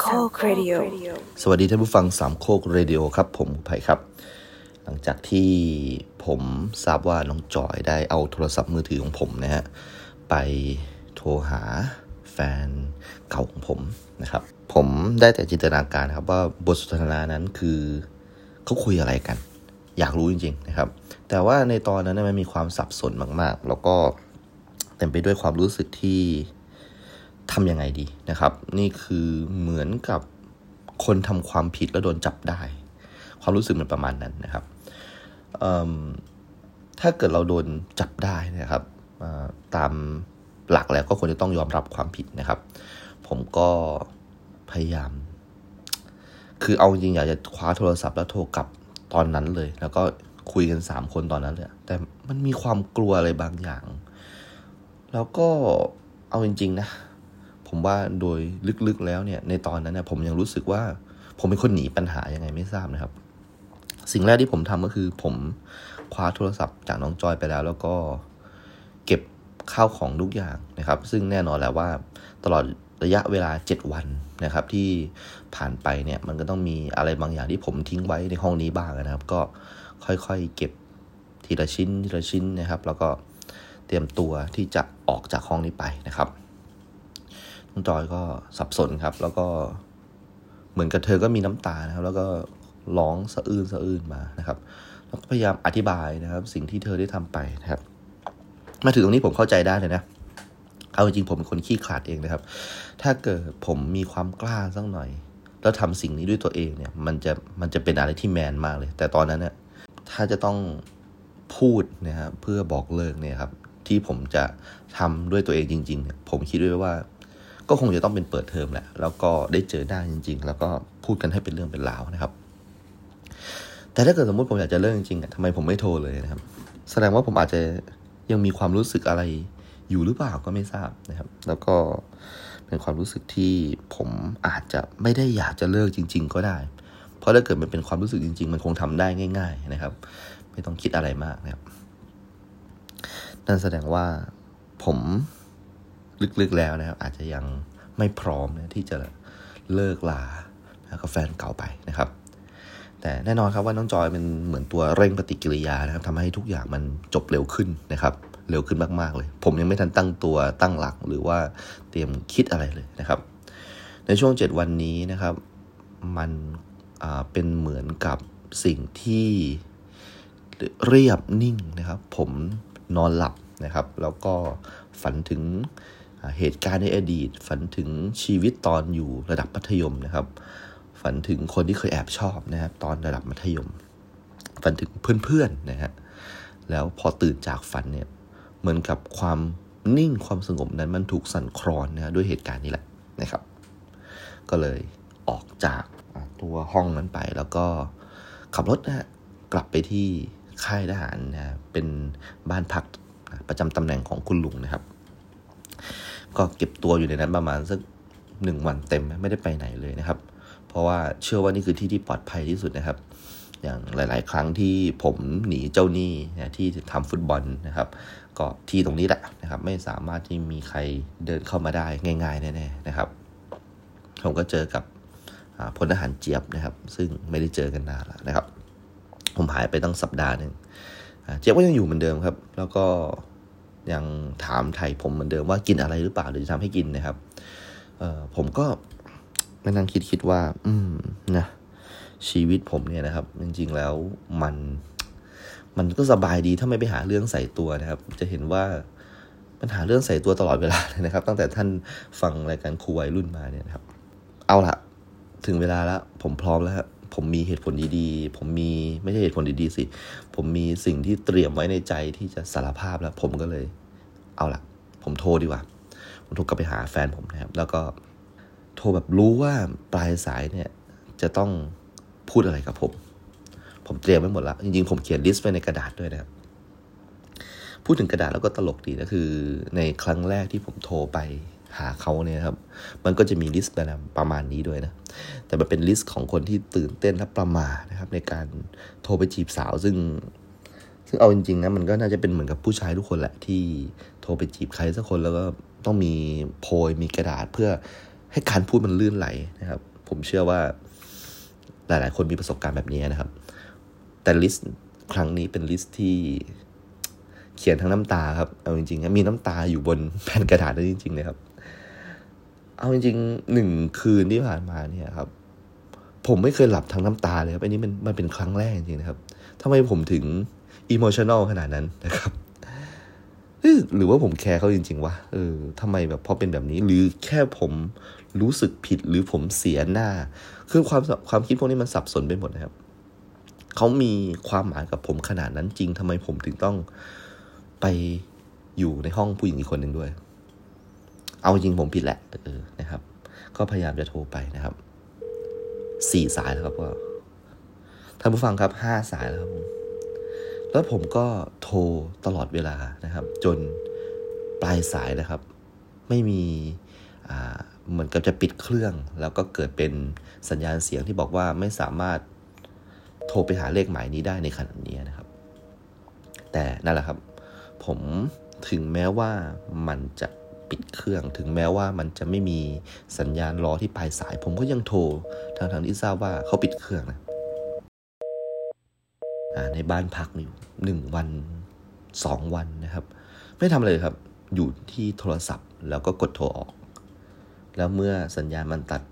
โคกเรดิโอสวัสดีท่านผู้ฟังสามโคกเรดิโอครับ ผมไผ่ครับ หลังจากที่ผมทราบว่าน้องจอยได้เอาโทรศัพท์มือถือของผมนะฮะไปโทรหาแฟนเก่าของผมนะครับ ผมได้แต่จินตนาการครับว่าบทสนทนานั้นคือเขาคุยอะไรกัน อยากรู้จริง ๆ นะครับ แต่ว่าในตอนนั้นมันมีความสับสนมาก ๆ แล้วก็เต็มไปด้วยความรู้สึกที่ ทำยังไงดีนะครับ นี่คือเหมือนกับคนทำความผิดแล้วโดนจับได้ ความรู้สึกมันประมาณนั้นนะครับ ถ้าเกิดเราโดนจับได้นะครับตามหลักแล้วก็ควรจะต้องยอมรับความผิดนะครับ ผมก็พยายาม คือเอาจริงอยากจะคว้าโทรศัพท์แล้วโทรกลับตอนนั้นเลย แล้วก็คุยกันสามคนตอนนั้นเลยแต่มันมีความกลัวอะไรบางอย่าง แล้วก็เอาจริง ๆ นะ ผมว่าโดยลึกๆแล้วเนี่ย ในตอนนั้นเนี่ยผมยังรู้สึกว่า ผมเป็นคนหนีปัญหายังไงไม่ทราบนะครับ สิ่งแรกที่ผมทำก็คือผมคว้าโทรศัพท์จากน้องจอยไปแล้ว แล้วก็เก็บข้าวของทุกอย่างนะครับ ซึ่งแน่นอนแล้วว่าตลอดระยะเวลา 7 วันนะครับ ที่ผ่านไปเนี่ยมันก็ต้องมีอะไรบางอย่างที่ผมทิ้งไว้ในห้องนี้บ้างนะครับ ก็ค่อยๆเก็บทีละชิ้นทีละชิ้นนะครับ แล้วก็เตรียมตัวที่จะออกจากห้องนี้ไปนะครับ น้องจอยก็สับสนครับ แล้วก็เหมือนกับเธอก็มีน้ำตานะครับ แล้วก็ร้องสะอื้นสะอื้นมานะครับ แล้วก็พยายามอธิบายนะครับ สิ่งที่เธอได้ทำไปนะครับ มาถึงตรงนี้ผมเข้าใจได้เลยนะ เอาจริงผมเป็นคนขี้ขลาดเองนะครับ ถ้าเกิดผมมีความกล้าสักหน่อย แล้วทำสิ่งนี้ด้วยตัวเองเนี่ย มันจะมันจะเป็นอะไรที่แมนมากเลย แต่ตอนนั้นเนี่ยถ้าจะต้องพูดนะครับเพื่อบอกเลิกเนี่ยครับ ที่ผมจะทำด้วยตัวเองจริง ๆ เนี่ย ผมคิดด้วยว่า ก็คงจะต้องเป็นเปิดเทอมแหละ แล้วก็ได้เจอหน้าจริง ๆ แล้วก็พูดกันให้เป็นเรื่องเป็นราวนะครับ แต่ถ้าเกิดสมมติผมอยากจะเลิกจริงๆอะทำไมผมไม่โทรเลยนะครับ แสดงว่าผมอาจจะยังมีความรู้สึกอะไรอยู่หรือเปล่าก็ไม่ทราบนะครับ แล้วก็เป็นความรู้สึกที่ผมอาจจะไม่ได้อยากจะเลิกจริง ๆ ก็ได้ เพราะถ้าเกิดมันเป็นความรู้สึกจริง ๆ มันคงทำได้ง่าย ๆ นะครับ ไม่ต้องคิดอะไรมากนะครับ นั่นแสดงว่าผม ลึกๆแล้วนะครับ อาจจะยังไม่พร้อมนะที่จะเลิกลากับแฟนเก่าไปนะครับ แต่แน่นอนครับว่าน้องจอยเป็นเหมือนตัวเร่งปฏิกิริยานะครับทำให้ทุกอย่างมันจบเร็วขึ้นนะครับ เร็วขึ้นมากๆเลย ผมยังไม่ทันตั้งตัวตั้งหลักหรือว่าเตรียมคิดอะไรเลยนะครับ ในช่วง 7 วันนี้นะครับ มันเป็นเหมือนกับสิ่งที่เรียบนิ่งนะครับ ผมนอนหลับนะครับ แล้วก็ฝันถึง เหตุการณ์ในอดีต ฝันถึงชีวิตตอนอยู่ระดับมัธยมนะครับ ฝันถึงคนที่เคยแอบชอบนะครับ ตอนระดับมัธยม ฝันถึงเพื่อนๆนะฮะแล้วพอตื่นจากฝันเนี่ยเหมือนกับความนิ่งความสงบนั้นมันถูกสั่นคลอนนะด้วยเหตุการณ์นี้แหละนะครับ ก็เลยออกจากตัวห้องนั้นไปแล้วก็ขับรถนะฮะกลับไปที่ค่ายทหารนะฮะเป็นบ้านพักประจำตำแหน่งของคุณลุงนะครับ ก็เก็บตัวอยู่ในนั้นประมาณสักหนึ่งวันเต็มไม่ได้ไปไหนเลยนะครับ เพราะว่าเชื่อว่านี่คือที่ที่ปลอดภัยที่สุดนะครับ อย่างหลาย ๆ ครั้งที่ผมหนีเจ้าหนี้นะที่ทำฟุตบอลนะครับ ก็ที่ตรงนี้แหละนะครับ ไม่สามารถที่มีใครเดินเข้ามาได้ง่าย ๆ แน่ๆนะครับ ผมก็เจอกับพลทหารเจี๊ยบนะครับ ซึ่งไม่ได้เจอกันนานแล้วนะครับ ผมหายไปตั้งสัปดาห์หนึ่งเจี๊ยบก็ยังอยู่เหมือนเดิมครับ แล้วก็ ยังถามไถ่ผมเหมือนเดิมว่ากินอะไรหรือเปล่าหรือจะทำให้กินนะครับ เออผมก็มานั่งคิดคิดว่า อืมนะชีวิตผมเนี่ยนะครับ จริง ๆแล้วมัน มันก็สบายดีถ้าไม่ไปหาเรื่องใส่ตัวนะครับ จะเห็นว่าปัญหาเรื่องใส่ตัวตลอดเวลาเลยนะครับ ตั้งแต่ท่านฟังรายการครูวัยรุ่นมาเนี่ยนะครับ เอาละถึงเวลาแล้วผมพร้อมแล้วผมมีเหตุผลดีๆ ผมมีไม่ใช่เหตุผลดีๆสิ ผมมีสิ่งที่เตรียมไว้ในใจที่จะสารภาพแล้ว ผมก็เลย เอาละผมโทรดีกว่า ผมโทรกลับไปหาแฟนผมนะครับ แล้วก็โทรแบบรู้ว่าปลายสายเนี่ย จะต้องพูดอะไรกับผม ผมเตรียมไว้หมดแล้ว จริงๆ ผมเขียน list ไว้ในกระดาษด้วยนะครับ พูดถึงกระดาษแล้วก็ตลกดีนะคือ ในครั้งแรกที่ผมโทรไป หาเขาเนี่ยครับ มันก็จะมี list ประมาณนี้ด้วยนะ แต่มันเป็น list ของคนที่ตื่นเต้นและประมาทนะครับ ในการโทรไปจีบสาวซึ่ง ซึ่งเอาจริงๆนะมันก็น่าจะเป็นเหมือนกับผู้ชายทุกคนแหละที่โทรไปจีบใครสักคนแล้วก็ต้องมีโพยมีกระดาษเพื่อให้การพูดมันลื่นไหลนะครับ ผมเชื่อว่าหลาย ๆ คนมีประสบการณ์แบบนี้นะครับ แต่ list ครั้งนี้เป็น list ที่เขียนทั้งน้ำตาครับ เอาจริงๆมีน้ำตาอยู่บนแผ่นกระดาษนั่นจริงๆเลยครับ เอาจริงๆหนึ่งคืนที่ผ่านมาเนี่ยครับ ผมไม่เคยหลับทั้งน้ำตาเลยครับอันนี้มันมันเป็นครั้งแรกจริงนะครับทำไมผมถึงอิโมชันแนลขนาดนั้นนะครับหรือว่าผมแคร์เขาจริงๆวะเออทำไมแบบพอเป็นแบบนี้ หรือแค่ผมรู้สึกผิดหรือผมเสียหน้า คือความความคิดพวกนี้มันสับสนไปหมดนะครับเขามีความหมายกับผมขนาดนั้นจริงทำไมผมถึงต้องไปอยู่ในห้องผู้หญิงอีกคนหนึ่งด้วย เอาจริงผมผิดแหละเออนะครับ ก็พยายามจะโทรไปนะครับสี่สายแล้วครับก็ท่านผู้ฟังครับห้าสายแล้วครับผมแล้วผมก็โทรตลอดเวลานะครับ จนปลายสายนะครับ ไม่มีเหมือนกับจะปิดเครื่อง แล้วก็เกิดเป็นสัญญาณเสียงที่บอกว่าไม่สามารถโทรไปหาเลขหมายนี้ได้ในขณะนี้นะครับ แต่นั่นแหละครับ ผมถึงแม้ว่ามันจะ ปิดเครื่อง ถึงแม้ว่ามันจะไม่มีสัญญาณรอที่ปลายสาย ผมก็ยังโทรทางทางที่ทราบว่าเขาปิดเครื่องนะในบ้านพักอยู่หนึ่งวันสองวันนะครับ ไม่ทำเลยครับ อยู่ที่โทรศัพท์ แล้วก็กดโทรออก แล้วเมื่อสัญญาณมันตัด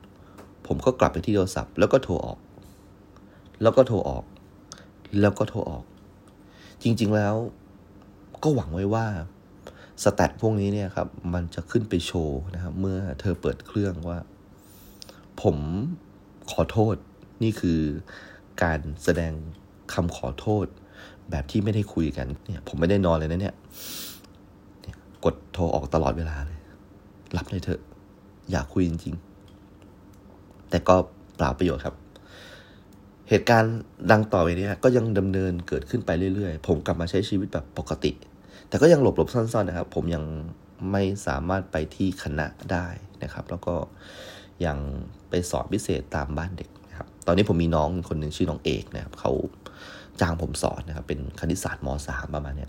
ผมก็กลับไปที่โทรศัพท์ แล้วก็โทรออก แล้วก็โทรออก แล้วก็โทรออก จริง ๆแล้วก็หวังไว้ว่า สแตทพวกนี้เนี่ยครับ มันจะขึ้นไปโชว์นะครับ เมื่อเธอเปิดเครื่องว่า ผมขอโทษนี่คือการแสดงคำขอโทษ แบบที่ไม่ได้คุยกันเนี่ย ผมไม่ได้นอนเลยนะเนี่ยเนี่ยกดโทรออกตลอดเวลาเลย รับเลยเถอะ อยากคุยจริง ๆ แต่ก็เปล่าประโยชน์ครับ เหตุการณ์ดังต่อไปนี้ก็ยังดำเนินเกิดขึ้นไปเรื่อย ๆ ผมกลับมาใช้ชีวิตแบบปกติ แต่ก็ยังหลบหลบซ่อนๆนะครับ ผมยังไม่สามารถไปที่คณะได้นะครับ แล้วก็ยังไปสอนพิเศษตามบ้านเด็กนะครับ ตอนนี้ผมมีน้องคนหนึ่งชื่อน้องเอกนะครับเขาจ้างผมสอนนะครับ เป็นคณิตศาสตร์มสามประมาณนี้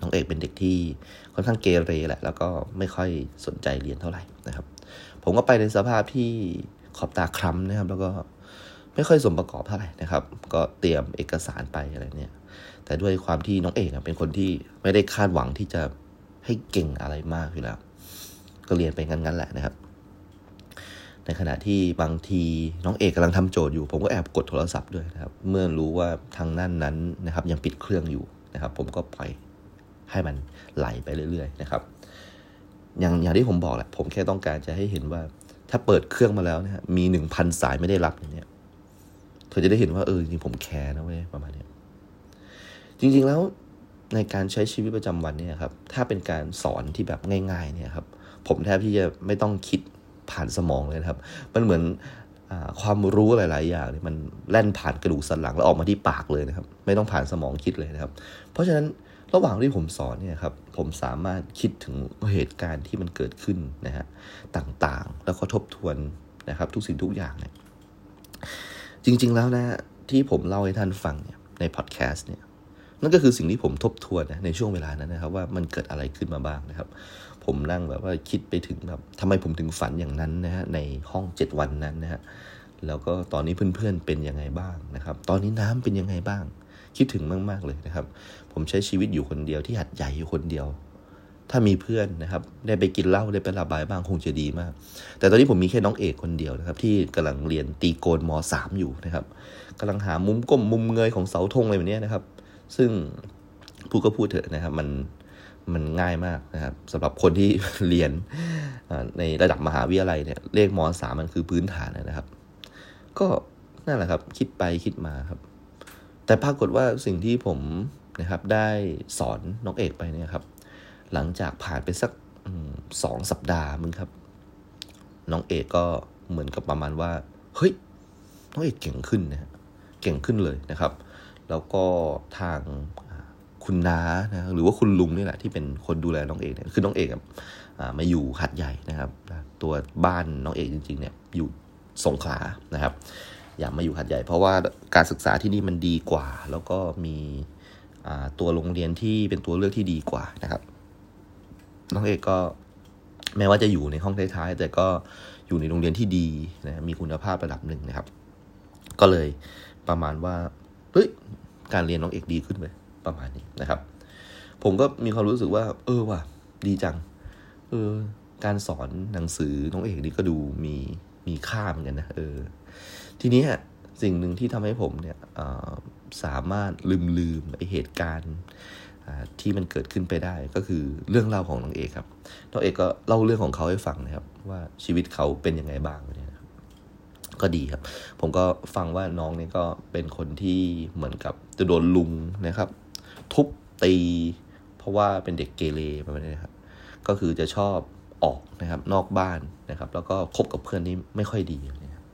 น้องเอกเป็นเด็กที่ค่อนข้างเกเรแหละ แล้วก็ไม่ค่อยสนใจเรียนเท่าไหร่นะครับ ผมก็ไปในสภาพที่ขอบตาคล้ำนะครับ แล้วก็ไม่ค่อยสมประกอบเท่าไหร่นะครับ ก็เตรียมเอกสารไปอะไรเนี่ย แต่ด้วยความที่น้องเอกเป็นคนที่ไม่ได้คาดหวังที่จะให้เก่งอะไรมากอยู่แล้ว ก็เรียนไปงั้นๆแหละนะครับ ในขณะที่บางทีน้องเอกกำลังทำโจทย์อยู่ ผมก็แอบกดโทรศัพท์ด้วยนะครับ เมื่อรู้ว่าทางนั่นนั้นนะครับ ยังปิดเครื่องอยู่นะครับ ผมก็ปล่อยให้มันไหลไปเรื่อยๆนะครับ อย่างอย่างที่ผมบอกแหละ ผมแค่ต้องการจะให้เห็นว่า ถ้าเปิดเครื่องมาแล้วนะมีหนึ่งพันสายไม่ได้รับอย่างเนี้ยเธอจะได้เห็นว่าเออจริงผมแคร์นะเว้ยประมาณนี้ จริงๆแล้วในการใช้ชีวิตประจำวันเนี่ยครับ ถ้าเป็นการสอนที่แบบง่าย ๆ เนี่ยครับ ผมแทบที่จะไม่ต้องคิดผ่านสมองเลยครับ มันเหมือนอความรู้หลาย ๆ อย่างเนี่ยมันแล่นผ่านกระดูกสันหลังแล้วออกมาที่ปากเลยนะครับ ไม่ต้องผ่านสมองคิดเลยนะครับ เพราะฉะนั้นระหว่างที่ผมสอนเนี่ยครับ ผมสามารถคิดถึงเหตุการณ์ที่มันเกิดขึ้นนะฮะต่างๆ แล้วก็ทบทวนนะครับ ทุกสิ่งทุกอย่างเนี่ยจริง ๆ แล้วนะที่ผมเล่าให้ท่านฟังเนี่ยในพอดแคสต์เนี่ย นั่นก็คือสิ่งที่ผมทบทวนนะในช่วงเวลานั้นนะครับ ว่ามันเกิดอะไรขึ้นมาบ้างนะครับ ผมนั่งแบบว่าคิดไปถึงแบบทำไมผมถึงฝันอย่างนั้นนะฮะในห้องเจ็ดวันนั้นนะฮะแล้วก็ตอนนี้เพื่อนๆเป็นยังไงบ้างนะครับ ตอนนี้น้ำเป็นยังไงบ้าง คิดถึงมาก ๆเลยนะครับ ผมใช้ชีวิตอยู่คนเดียวที่หัดใหญ่อยู่คนเดียว ถ้ามีเพื่อนนะครับ ได้ไปกินเหล้าได้ไประบายบ้างคงจะดีมาก แต่ตอนนี้ผมมีแค่น้องเอกคนเดียวนะครับ ที่กำลังเรียนตีโกนมสามอยู่นะครับกำลังหามุมก้มมุมเงยของเสาธงอะไรแบบนี้นะครับ ซึ่งพูดก็พูดเถอะนะครับ มันมันง่ายมากนะครับสำหรับคนที่เรียนในระดับมหาวิทยาลัยเนี่ยเลขมสามมันคือพื้นฐานนะครับ ก็นั่นแหละครับ คิดไปคิดมาครับ แต่ปรากฏว่าสิ่งที่ผมนะครับ ได้สอนน้องเอกไปเนี่ยครับ หลังจากผ่านไปสักสองสัปดาห์มึงครับ น้องเอกก็เหมือนกับประมาณว่า เฮ้ย น้องเอกเก่งขึ้นนะเก่งขึ้นเลยนะครับ แล้วก็ทางคุณน้านะหรือว่าคุณลุงนี่แหละที่เป็นคนดูแลน้องเอกเนี่ยคือน้องเอกมาอยู่หัดใหญ่นะครับตัวบ้านน้องเอกจริงๆเนี่ยอยู่สงขลานะครับ อยากมาอยู่หัดใหญ่ เพราะว่าการศึกษาที่นี่มันดีกว่า แล้วก็มีตัวโรงเรียนที่เป็นตัวเลือกที่ดีกว่านะครับ น้องเอกก็แม้ว่าจะอยู่ในห้องท้ายๆแต่ก็อยู่ในโรงเรียนที่ดีนะมีคุณภาพระดับหนึ่งนะครับ ก็เลยประมาณว่า เฮ้ยการเรียนน้องเอกดีขึ้นไปประมาณนี้นะครับ ผมก็มีความรู้สึกว่า เออว่ะดีจัง เออ การสอนหนังสือน้องเอกนี่ก็ดูมีมีค่าเหมือนกันนะเออ ทีนี้สิ่งหนึ่งที่ทำให้ผมเนี่ยสามารถลืมลืมไอเหตุการณ์ที่มันเกิดขึ้นไปได้ก็คือเรื่องเล่าของน้องเอกครับน้องเอกก็เล่าเรื่องของเขาให้ฟังนะครับ ว่าชีวิตเขาเป็นยังไงบ้างเนี่ย ก็ดีครับ ผมก็ฟังว่าน้องนี่ก็เป็นคนที่เหมือนกับจะโดนลุงนะครับ ทุบตี เพราะว่าเป็นเด็กเกเรประมาณนี้ครับ ก็คือจะชอบออกนะครับ นอกบ้านนะครับ แล้วก็คบกับเพื่อนที่ไม่ค่อยดีนะครับ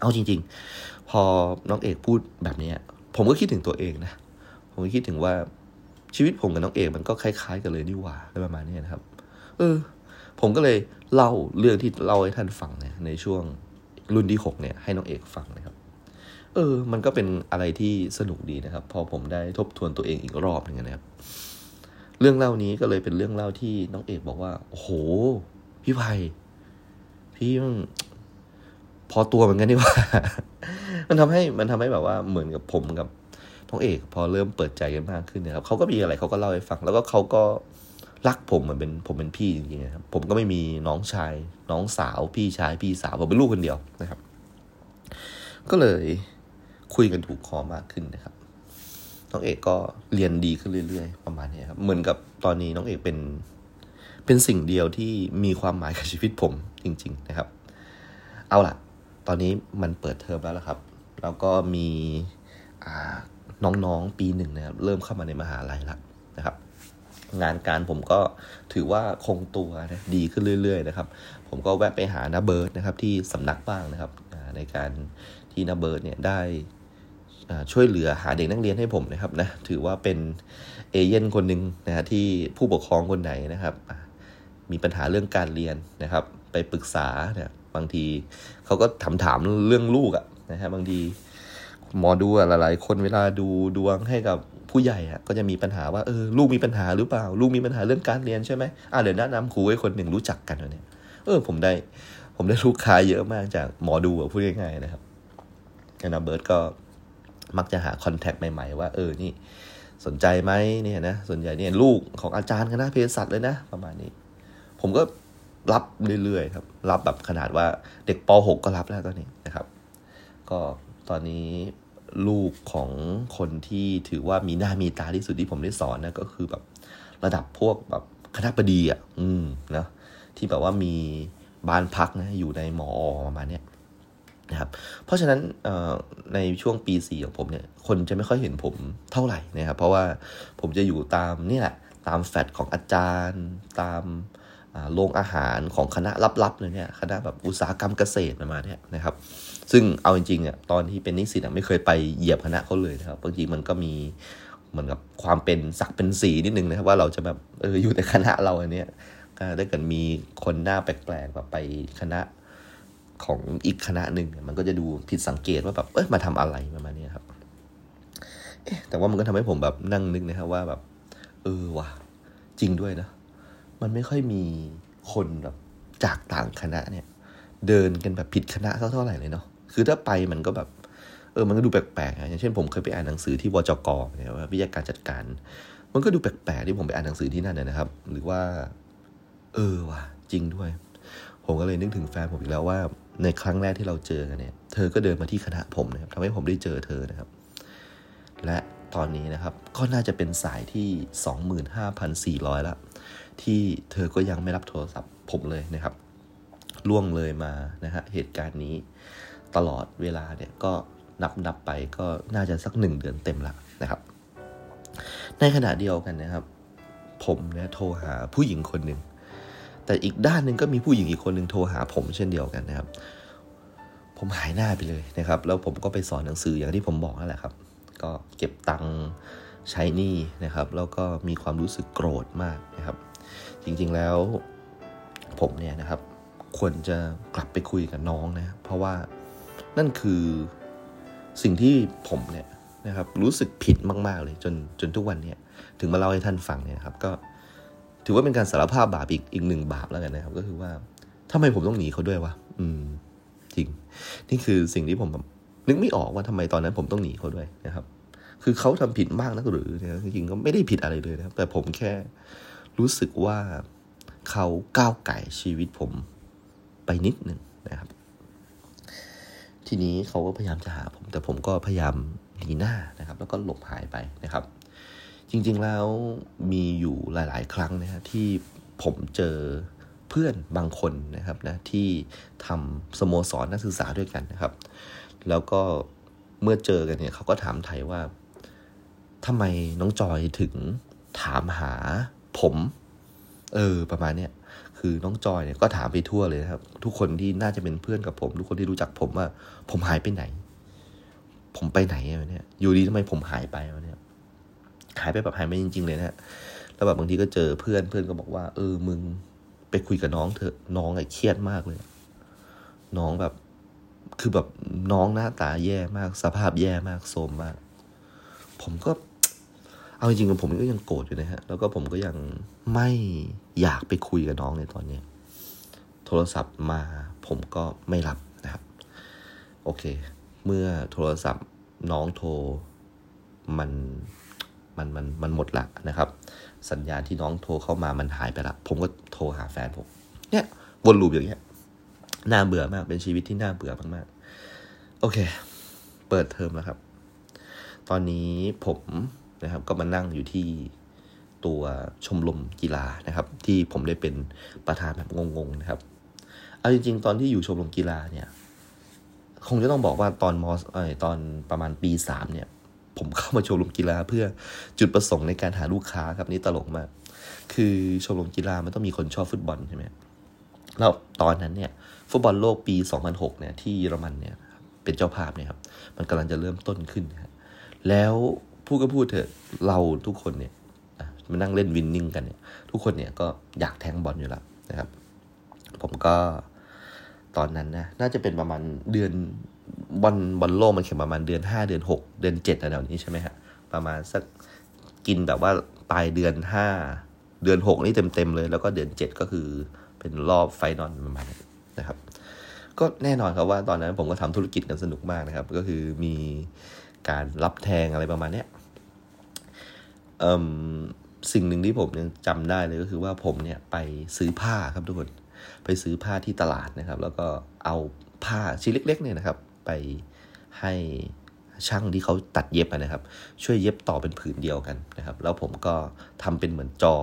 เอาจริง ๆ พอน้องเอกพูดแบบนี้ผมก็คิดถึงตัวเองนะ ผมก็คิดถึงว่าชีวิตผมกับน้องเอกมันก็คล้าย ๆ กันเลยนี่หว่าอะไรประมาณนี้นะครับ เออ ผมก็เลยเล่าเรื่องที่เล่าให้ท่านฟังเนี่ยในช่วง รุ่นที่หกเนี่ยให้น้องเอกฟังนะครับ เออ มันก็เป็นอะไรที่สนุกดีนะครับ พอผมได้ทบทวนตัวเองอีกรอบหนึ่งนะครับ เรื่องเล่านี้ก็เลยเป็นเรื่องเล่าที่น้องเอกบอกว่า โอ้โห พี่ไผ่พี่พอตัวเหมือนกันนี่ว่า มันทำให้มันทำให้แบบว่าเหมือนกับผมกับน้องเอก พอเริ่มเปิดใจกันมากขึ้นนะครับเขาก็มีอะไรเขาก็เล่าให้ฟัง แล้วก็เขาก็ รักผมเหมือนเป็นผมเป็นพี่จริงๆนะครับผมก็ไม่มีน้องชาย น้องสาว พี่ชายพี่สาวผมเป็นลูกคนเดียวนะครับ ก็เลยคุยกันถูกคอมากขึ้นนะครับ น้องเอกก็เรียนดีขึ้นเรื่อย ๆ ประมาณนี้ครับ เหมือนกับตอนนี้น้องเอกเป็นเป็นสิ่งเดียวที่มีความหมายกับชีวิตผมจริง ๆ นะครับ เอาล่ะ ตอนนี้มันเปิดเทอมแล้วละครับ แล้วก็มีน้องๆปีหนึ่งนะครับ เริ่มเข้ามาในมหาลัยแล้วนะ งานการผมก็ถือว่าคงตัวนะดีขึ้นเรื่อย ๆ นะครับ ผมก็แวะไปหาน้าเบิร์ดนะครับ ที่สำนักบ้างนะครับในการที่น้าเบิร์ดเนี่ยได้ช่วยเหลือหาเด็กนักเรียนให้ผมนะครับนะถือว่าเป็นเอเย่นคนหนึ่งนะฮะที่ผู้ปกครองคนไหนนะครับ มีปัญหาเรื่องการเรียนนะครับ ไปปรึกษาเนี่ยบางทีเขาก็ถามถามเรื่องลูกอะนะฮะบางทีหมอดูหลายๆคนเวลาดูดวงให้กับ ผู้ใหญ่อะก็จะมีปัญหาว่าเออลูกมีปัญหาหรือเปล่า ลูกมีปัญหาเรื่องการเรียนใช่ไหมอ่าเดี๋ยวแนะนำครูให้คนหนึ่งรู้จักกันเนี่ยเออผมได้ ผมได้ลูกค้าเยอะมากจากหมอดูพูดง่ายๆนะครับนาเบิร์ตก็มักจะหาคอนแทคใหม่ๆ ว่าเออนี่สนใจไหมเนี่ยนะส่วนใหญ่เนี่ยลูกของอาจารย์คณะเภสัชเลยนะ ประมาณนี้ ผมก็รับเรื่อยๆครับ รับแบบขนาดว่าเด็กป .6 ก็รับแล้วตอนนี้นะครับ ก็ตอนนี้ ลูกของคนที่ถือว่ามีหน้ามีตาที่สุดที่ผมได้สอนนะก็คือแบบระดับพวกแบบคณะบดีอะ อืมนะที่แบบว่ามีบ้านพักนะอยู่ในหมอประมาณเนี้ยนะครับ เพราะฉะนั้นในช่วงปีสี่ของผมเนี่ย คนจะไม่ค่อยเห็นผมเท่าไหร่นะครับ เพราะว่าผมจะอยู่ตามนี่แหละตามแฟดของอาจารย์ ตามโรงอาหารของคณะลับๆเลยเนี่ยคณะแบบอุตสาหกรรมเกษตรประมาณนี้นะครับ ซึ่งเอาจริงๆอะตอนที่เป็นนิสิตอะไม่เคยไปเหยียบคณะเขาเลยนะครับบางทีมันก็มีเหมือนกับความเป็นสักเป็นสีนิดนึงนะครับว่าเราจะแบบเอออยู่ในคณะเราอันเนี้ยถ้าเกิดมีคนหน้าแปลกๆแบบไปคณะของอีกคณะหนึ่งมันก็จะดูผิดสังเกตว่าแบบเออมาทำอะไรประมาณนี้ครับแต่ว่ามันก็ทำให้ผมแบบนั่งนึกนะครับว่าแบบ เออว่ะจริงด้วยนะมันไม่ค่อยมีคนแบบจากต่างคณะเนี่ย เดินกันแบบผิดคณะเท่าไหร่เลยเนาะ คือถ้าไปมันก็แบบเออมันก็ดูแปลกๆอย่างเช่นผมเคยไปอ่านหนังสือที่วจกเนี่ยว่าวิทยาการจัดการ มันก็ดูแปลกๆที่ผมไปอ่านหนังสือที่นั่นนะครับ หรือว่า เออว่ะจริงด้วย ผมก็เลยนึกถึงแฟนผมอีกแล้วว่า ในครั้งแรกที่เราเจอกันเนี่ย เธอก็เดินมาที่คณะผมนะครับทำให้ผมได้เจอเธอนะครับ และตอนนี้นะครับ ก็น่าจะเป็นสายที่ 25,400ละที่เธอก็ยังไม่รับโทรศัพท์ผมเลยนะครับล่วงเลยมานะฮะเหตุการณ์นี้ ตลอดเวลาเนี่ยก็นับนับไปก็น่าจะสักหนึ่งเดือนเต็มละนะครับ ในขณะเดียวกันนะครับ ผมเนี่ยโทรหาผู้หญิงคนหนึ่งแต่อีกด้านหนึ่งก็มีผู้หญิงอีกคนหนึ่งโทรหาผมเช่นเดียวกันนะครับ ผมหายหน้าไปเลยนะครับ แล้วผมก็ไปสอนหนังสืออย่างที่ผมบอกนั่นแหละครับ ก็เก็บตังค์ใช้หนี้นะครับ แล้วก็มีความรู้สึกโกรธมากนะครับ จริงๆแล้วผมเนี่ยนะครับ ควรจะกลับไปคุยกับน้องนะ เพราะว่า นั่นคือสิ่งที่ผมเนี่ยนะครับรู้สึกผิดมาก ๆ เลยจนจนทุกวันเนี่ยถึงมาเล่าให้ท่านฟังเนี่ยครับก็ถือว่าเป็นการสารภาพบาปอีกอีกหนึ่งบาปแล้วกันนะครับ ก็คือว่าททำไมผมต้องหนีเขาด้วยวะอืม จริง นี่คือสิ่งที่ผมนึกไม่ออกว่าทำไมตอนนั้นผมต้องหนีเขาด้วยนะครับ คือเขาทำผิดมากนักหรือนี่ยจริงๆก็ไม่ได้ผิดอะไรเลยนะครับ แต่ผมแค่รู้สึกว่าเขาก้าวไก่ชีวิตผมไปนิดหนึ่งนะครับ ทีนี้เขาก็พยายามจะหาผม แต่ผมก็พยายามหนีหน้านะครับ แล้วก็หลบหายไปนะครับ จริงๆแล้วมีอยู่หลาย ๆ ครั้งนะฮะที่ผมเจอเพื่อนบางคนนะครับนะที่ทำสโมสรนักศึกษาด้วยกันนะครับ แล้วก็เมื่อเจอกันเนี่ยเขาก็ถามไทยว่าทำไมน้องจอยถึงถามหาผม เออประมาณเนี้ย คือน้องจอยเนี่ยก็ถามไปทั่วเลยครับ ทุกคนที่น่าจะเป็นเพื่อนกับผม ทุกคนที่รู้จักผมว่า ผมหายไปไหน ผมไปไหนอะเนี่ย อยู่ดีทำไมผมหายไปวะเนี่ยหายไปแบบหายไปจริง ๆ เลยนะแล้วแบบบางทีก็เจอเพื่อนเพื่อนก็บอกว่า เออมึงไปคุยกับน้องเถอะน้องไอ้เครียดมากเลย น้องแบบ คือแบบน้องหน้าตาแย่มาก สภาพแย่มากโทมมาก ผมก็ เอาจริงๆผมก็ยังโกรธอยู่นะฮะ แล้วก็ผมก็ยังไม่อยากไปคุยกับน้องในตอนนี้ โทรศัพท์มาผมก็ไม่รับนะครับ โอเค เมื่อโทรศัพท์น้องโทรมันมันมันมันหมดละนะครับ สัญญาณที่น้องโทรเข้ามามันหายไปละ ผมก็โทรหาแฟนผม เนี่ยวนลูปอย่างเงี้ยน่าเบื่อมาก เป็นชีวิตที่น่าเบื่อมากๆ โอเค เปิดเทอมแล้วครับ ตอนนี้ผม นะครับ ก็มานั่งอยู่ที่ตัวชมรมกีฬานะครับ ที่ผมได้เป็นประธานแบบงงๆนะครับ เอาจริง ๆ ตอนที่อยู่ชมรมกีฬาเนี่ย คงจะต้องบอกว่าตอนมอสเอตอนประมาณปีสามเนี่ย ผมเข้ามาชมรมกีฬาเพื่อจุดประสงค์ในการหาลูกค้าครับนี่ตลกมาก คือชมรมกีฬามันต้องมีคนชอบฟุตบอลใช่ไหมแล้วตอนนั้นเนี่ย ฟุตบอลโลกปี 2006 เนี่ยที่เยอรมันเนี่ยเป็นเจ้าภาพเนี่ยครับ มันกำลังจะเริ่มต้นขึ้นนแล้ว พูดก็พูดเถอะเราทุกคนเนี่ยมานั่งเล่นวินนิ่งกันเนี่ย ทุกคนเนี่ยก็อยากแทงบอลอยู่แล้วนะครับ ผมก็ตอนนั้นนะน่าจะเป็นประมาณเดือนบอลบอลโลกมันแข่งประมาณเดือนห้าเดือนหกเดือนเจ็ดแบบนี้ใช่ไหมฮะประมาณสักกินแบบว่าปลายเดือนห้าเดือนหกนี่เต็มเต็มเลย แล้วก็เดือนเจ็ดก็คือเป็นรอบไฟนอลประมาณนะครับ ก็แน่นอนครับว่าตอนนั้นผมก็ทำธุรกิจกันสนุกมากนะครับ ก็คือมี การรับแทงอะไรประมาณเนี้ยสิ่งหนึ่งที่ผมยังจำได้เลยก็คือว่าผมเนี่ยไปซื้อผ้าครับทุกคน ไปซื้อผ้าที่ตลาดนะครับ แล้วก็เอาผ้าชิ้นเล็ก ๆ เนี่ยนะครับ ไปให้ช่างที่เขาตัดเย็บนะครับ ช่วยเย็บต่อเป็นผืนเดียวกันนะครับ แล้วผมก็ทำเป็นเหมือนจอ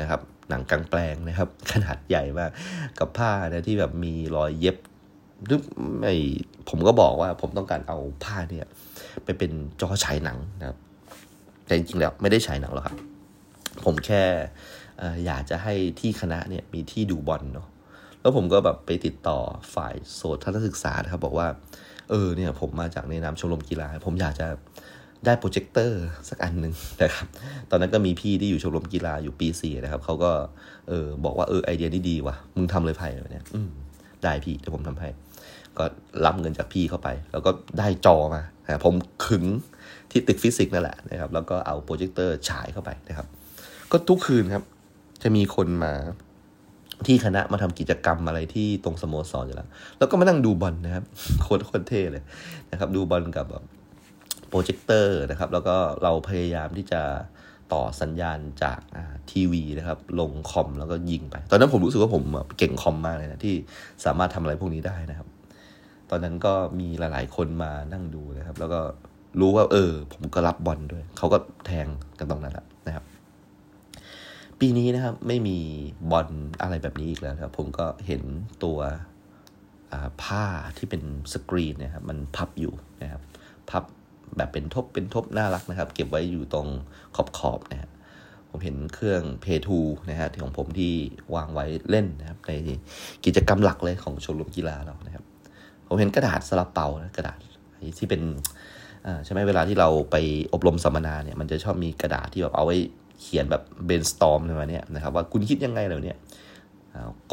นะครับ หนังกลางแปลงนะครับ ขนาดใหญ่มากกับผ้านะที่แบบมีรอยเย็บหรือไม่ผมก็บอกว่าผมต้องการเอาผ้าเนี่ย ไปเป็นจอฉายหนังนะครับ แต่จริงๆแล้วไม่ได้ฉายหนังหรอกครับ ผมแค่อยากจะให้ที่คณะเนี่ยมีที่ดูบอลเนาะแล้วผมก็แบบไปติดต่อฝ่ายโสตทัศนศึกษานะครับ บอกว่า เออเนี่ยผมมาจากในนามชมรมกีฬา ผมอยากจะได้โปรเจคเตอร์สักอันหนึ่งนะครับ ตอนนั้นก็มีพี่ที่อยู่ชมรมกีฬาอยู่ปีสี่นะครับเขาก็เออบอกว่าเออไอเดียนี้ดีว่ะ มึงทำเลยไผ่เนี่ยอืมได้พี่เดี๋ยวผมทำให้ ก็รับเงินจากพี่เข้าไป แล้วก็ได้จอมา ผมขึงที่ตึกฟิสิกส์นั่นแหละนะครับแล้วก็เอาโปรเจคเตอร์ฉายเข้าไปนะครับ ก็ทุกคืนครับ จะมีคนมาที่คณะมาทำกิจกรรมอะไรที่ตรงสโมสรอยู่แล้ว แล้วก็มานั่งดูบอลนะครับโคตรโคตรเท่เลยนะครับ ดูบอลกับแบบโปรเจคเตอร์นะครับ แล้วก็เราพยายามที่จะต่อสัญญาณจากทีวีนะครับ ลงคอมแล้วก็ยิงไป ตอนนั้นผมรู้สึกว่าผมเก่งคอมมากเลยนะที่สามารถทำอะไรพวกนี้ได้นะครับ ตอนนั้นก็มีหลาย ๆ คนมานั่งดูนะครับ แล้วก็รู้ว่า เออ ผมก็รับบอลด้วย เขาก็แทงกันตรงนั้นแหละนะครับ ปีนี้นะครับ ไม่มีบอลอะไรแบบนี้อีกแล้วครับ ผมก็เห็นตัวผ้าที่เป็นสกรีนนะครับ มันพับอยู่นะครับ พับแบบเป็นทบเป็นทบน่ารักนะครับ เก็บไว้อยู่ตรงขอบขอบนะฮะผมเห็นเครื่องเพทูนะฮะที่ของผมที่วางไว้เล่นนะครับ ในกิจกรรมหลักเลยของชมรมกีฬาเรานะครับ ผมเห็นกระดาษสลับเปานะกระดาษที่เป็นใช่ไหมเวลาที่เราไปอบรมสัมมนาเนี่ยมันจะชอบมีกระดาษที่แบบเอาไว้เขียนแบบเบนสตอมอะไรเนี้ยนะครับว่าคุณคิดยังไงเหล่านี้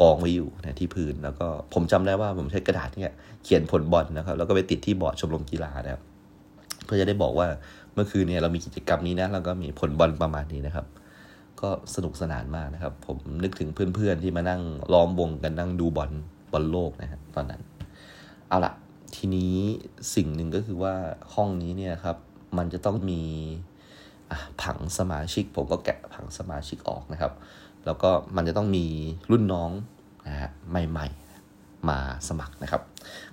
กองไว้อยู่นะที่พื้นแล้วก็ผมจำได้ว่าผมใช้กระดาษเนี่ยเขียนผลบอลนะครับ แล้วก็ไปติดที่บอร์ดชมรมกีฬานะครับเพื่อจะได้บอกว่าเมื่อคืนเนี่ยเรามีกิจกรรมนี้นะแล้วก็มีผลบอลประมาณนี้นะครับ ก็สนุกสนานมากนะครับ ผมนึกถึงเพื่อนๆที่มานั่งล้อมวงกันนั่งดูบอลบอลโลกนะฮะตอนนั้น เอาละทีนี้สิ่งหนึ่งก็คือว่าห้องนี้เนี่ยครับ มันจะต้องมีผังสมาชิก ผมก็แกะผังสมาชิกออกนะครับ แล้วก็มันจะต้องมีรุ่นน้องนะฮะใหม่ ๆ มาสมัครนะครับ